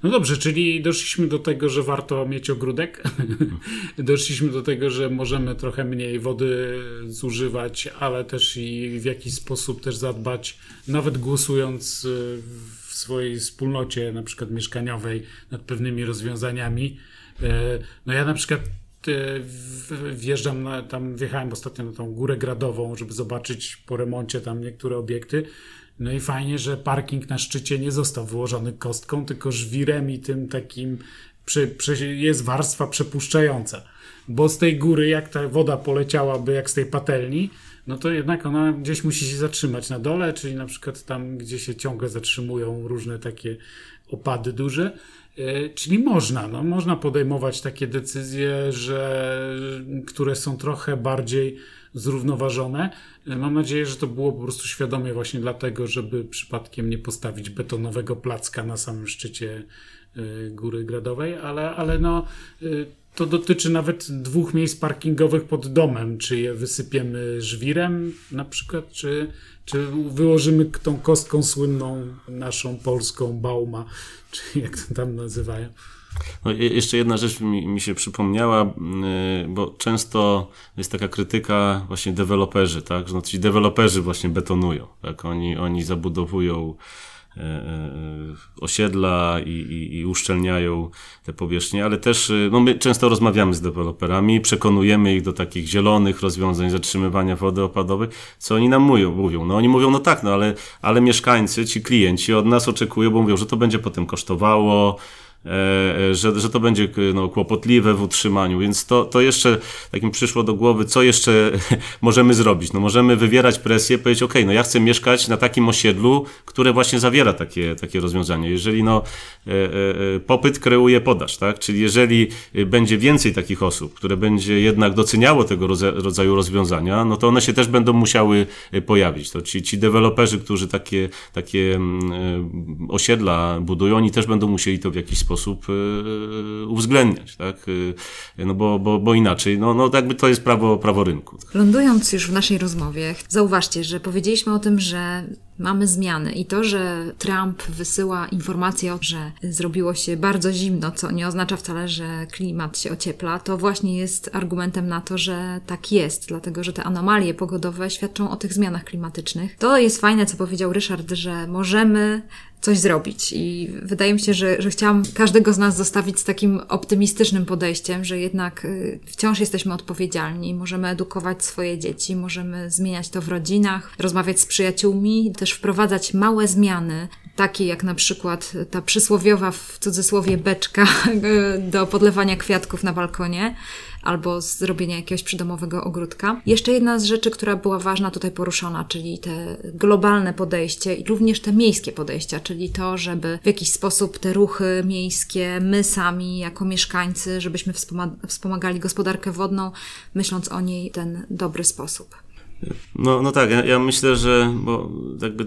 No dobrze, czyli doszliśmy do tego, że warto mieć ogródek. doszliśmy do tego, że możemy trochę mniej wody zużywać, ale też i w jakiś sposób też zadbać, nawet głosując y, w swojej wspólnocie, na przykład mieszkaniowej, nad pewnymi rozwiązaniami. E, no ja na przykład wjeżdżam na, tam, wjechałem ostatnio na tą górę gradową, żeby zobaczyć po remoncie tam niektóre obiekty. No i fajnie, że parking na szczycie nie został wyłożony kostką, tylko żwirem i tym takim prze, prze, jest warstwa przepuszczająca. Bo z tej góry, jak ta woda poleciałaby, jak z tej patelni, no to jednak ona gdzieś musi się zatrzymać na dole, czyli na przykład tam, gdzie się ciągle zatrzymują różne takie opady duże. E, czyli można, no, można podejmować takie decyzje, że, które są trochę bardziej zrównoważone. E, mam nadzieję, że to było po prostu świadomie właśnie dlatego, żeby przypadkiem nie postawić betonowego placka na samym szczycie e, góry gradowej, ale, ale no to dotyczy nawet dwóch miejsc parkingowych pod domem. Czy je wysypiemy żwirem na przykład, czy, czy wyłożymy tą kostką słynną naszą polską bauma, czy jak to tam nazywają. No, jeszcze jedna rzecz mi, mi, się przypomniała, y, bo często jest taka krytyka właśnie deweloperzy, tak? Że no, ci deweloperzy właśnie betonują, tak? Oni, oni zabudowują osiedla i, i, i uszczelniają te powierzchnie, ale też e, no my często rozmawiamy z deweloperami, przekonujemy ich do takich zielonych rozwiązań zatrzymywania wody opadowej, co oni nam mówią, mówią. No oni mówią, no tak, no ale, ale mieszkańcy, ci klienci od nas oczekują, bo mówią, że to będzie potem kosztowało, E, e, że, że to będzie no, kłopotliwe w utrzymaniu, więc to, to jeszcze tak mi przyszło do głowy, co jeszcze możemy zrobić. No możemy wywierać presję, powiedzieć, ok, no ja chcę mieszkać na takim osiedlu, które właśnie zawiera takie, takie rozwiązanie. Jeżeli no, e, popyt kreuje podaż, tak? Czyli jeżeli będzie więcej takich osób, które będzie jednak doceniało tego rodzaju rozwiązania, no to one się też będą musiały pojawić. To ci, ci deweloperzy, którzy takie, takie mm, osiedla budują, oni też będą musieli to w jakiś sposób sposób e, uwzględniać, tak? E, no bo, bo, bo inaczej, no, no jakby to jest prawo, prawo rynku. Lądując już w naszej rozmowie, zauważcie, że powiedzieliśmy o tym, że mamy zmiany i to, że Trump wysyła informację, że zrobiło się bardzo zimno, co nie oznacza wcale, że klimat się ociepla, to właśnie jest argumentem na to, że tak jest, dlatego że te anomalie pogodowe świadczą o tych zmianach klimatycznych. To jest fajne, co powiedział Ryszard, że możemy coś zrobić. I wydaje mi się, że, że chciałam każdego z nas zostawić z takim optymistycznym podejściem, że jednak y, wciąż jesteśmy odpowiedzialni, możemy edukować swoje dzieci, możemy zmieniać to w rodzinach, rozmawiać z przyjaciółmi, też wprowadzać małe zmiany, takie jak na przykład ta przysłowiowa w cudzysłowie beczka do podlewania kwiatków na balkonie albo zrobienia jakiegoś przydomowego ogródka. Jeszcze jedna z rzeczy, która była ważna tutaj poruszona, czyli te globalne podejście i również te miejskie podejścia, czyli to, żeby w jakiś sposób te ruchy miejskie, my sami jako mieszkańcy, żebyśmy wspomagali gospodarkę wodną, myśląc o niej w ten dobry sposób. No, no tak, ja, ja myślę, że bo jakby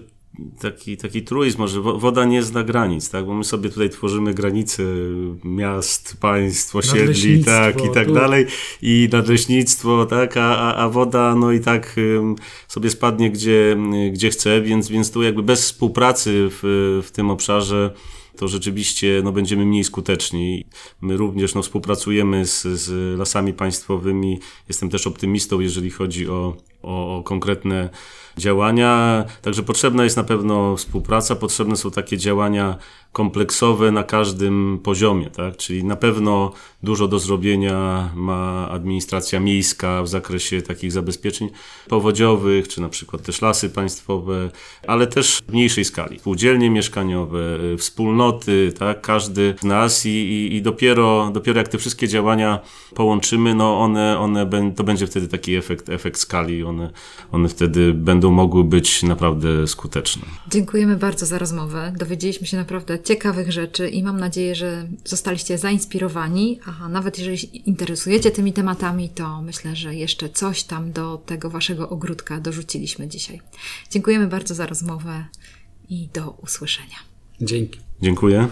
taki, taki truizm, może woda nie zna granic, tak? Bo my sobie tutaj tworzymy granice miast, państw, osiedli, tak, i tak tu. dalej, i nadleśnictwo, tak, a, a woda, no i tak sobie spadnie gdzie, gdzie chce, więc, więc tu jakby bez współpracy w, w tym obszarze to rzeczywiście no, będziemy mniej skuteczni. My również no, współpracujemy z, z lasami państwowymi. Jestem też optymistą, jeżeli chodzi o, o, o konkretne działania. Także potrzebna jest na pewno współpraca, potrzebne są takie działania kompleksowe na każdym poziomie, tak? Czyli na pewno dużo do zrobienia ma administracja miejska w zakresie takich zabezpieczeń powodziowych, czy na przykład też lasy państwowe, ale też w mniejszej skali. Spółdzielnie mieszkaniowe, wspólnoty, tak? Każdy z nas i, i, i dopiero, dopiero jak te wszystkie działania połączymy, no one, one to będzie wtedy taki efekt, efekt skali, one, one wtedy będą mogły być naprawdę skuteczne. Dziękujemy bardzo za rozmowę. Dowiedzieliśmy się naprawdę ciekawych rzeczy i mam nadzieję, że zostaliście zainspirowani. A nawet jeżeli interesujecie tymi tematami, to myślę, że jeszcze coś tam do tego waszego ogródka dorzuciliśmy dzisiaj. Dziękujemy bardzo za rozmowę i do usłyszenia. Dzięki. Dziękuję.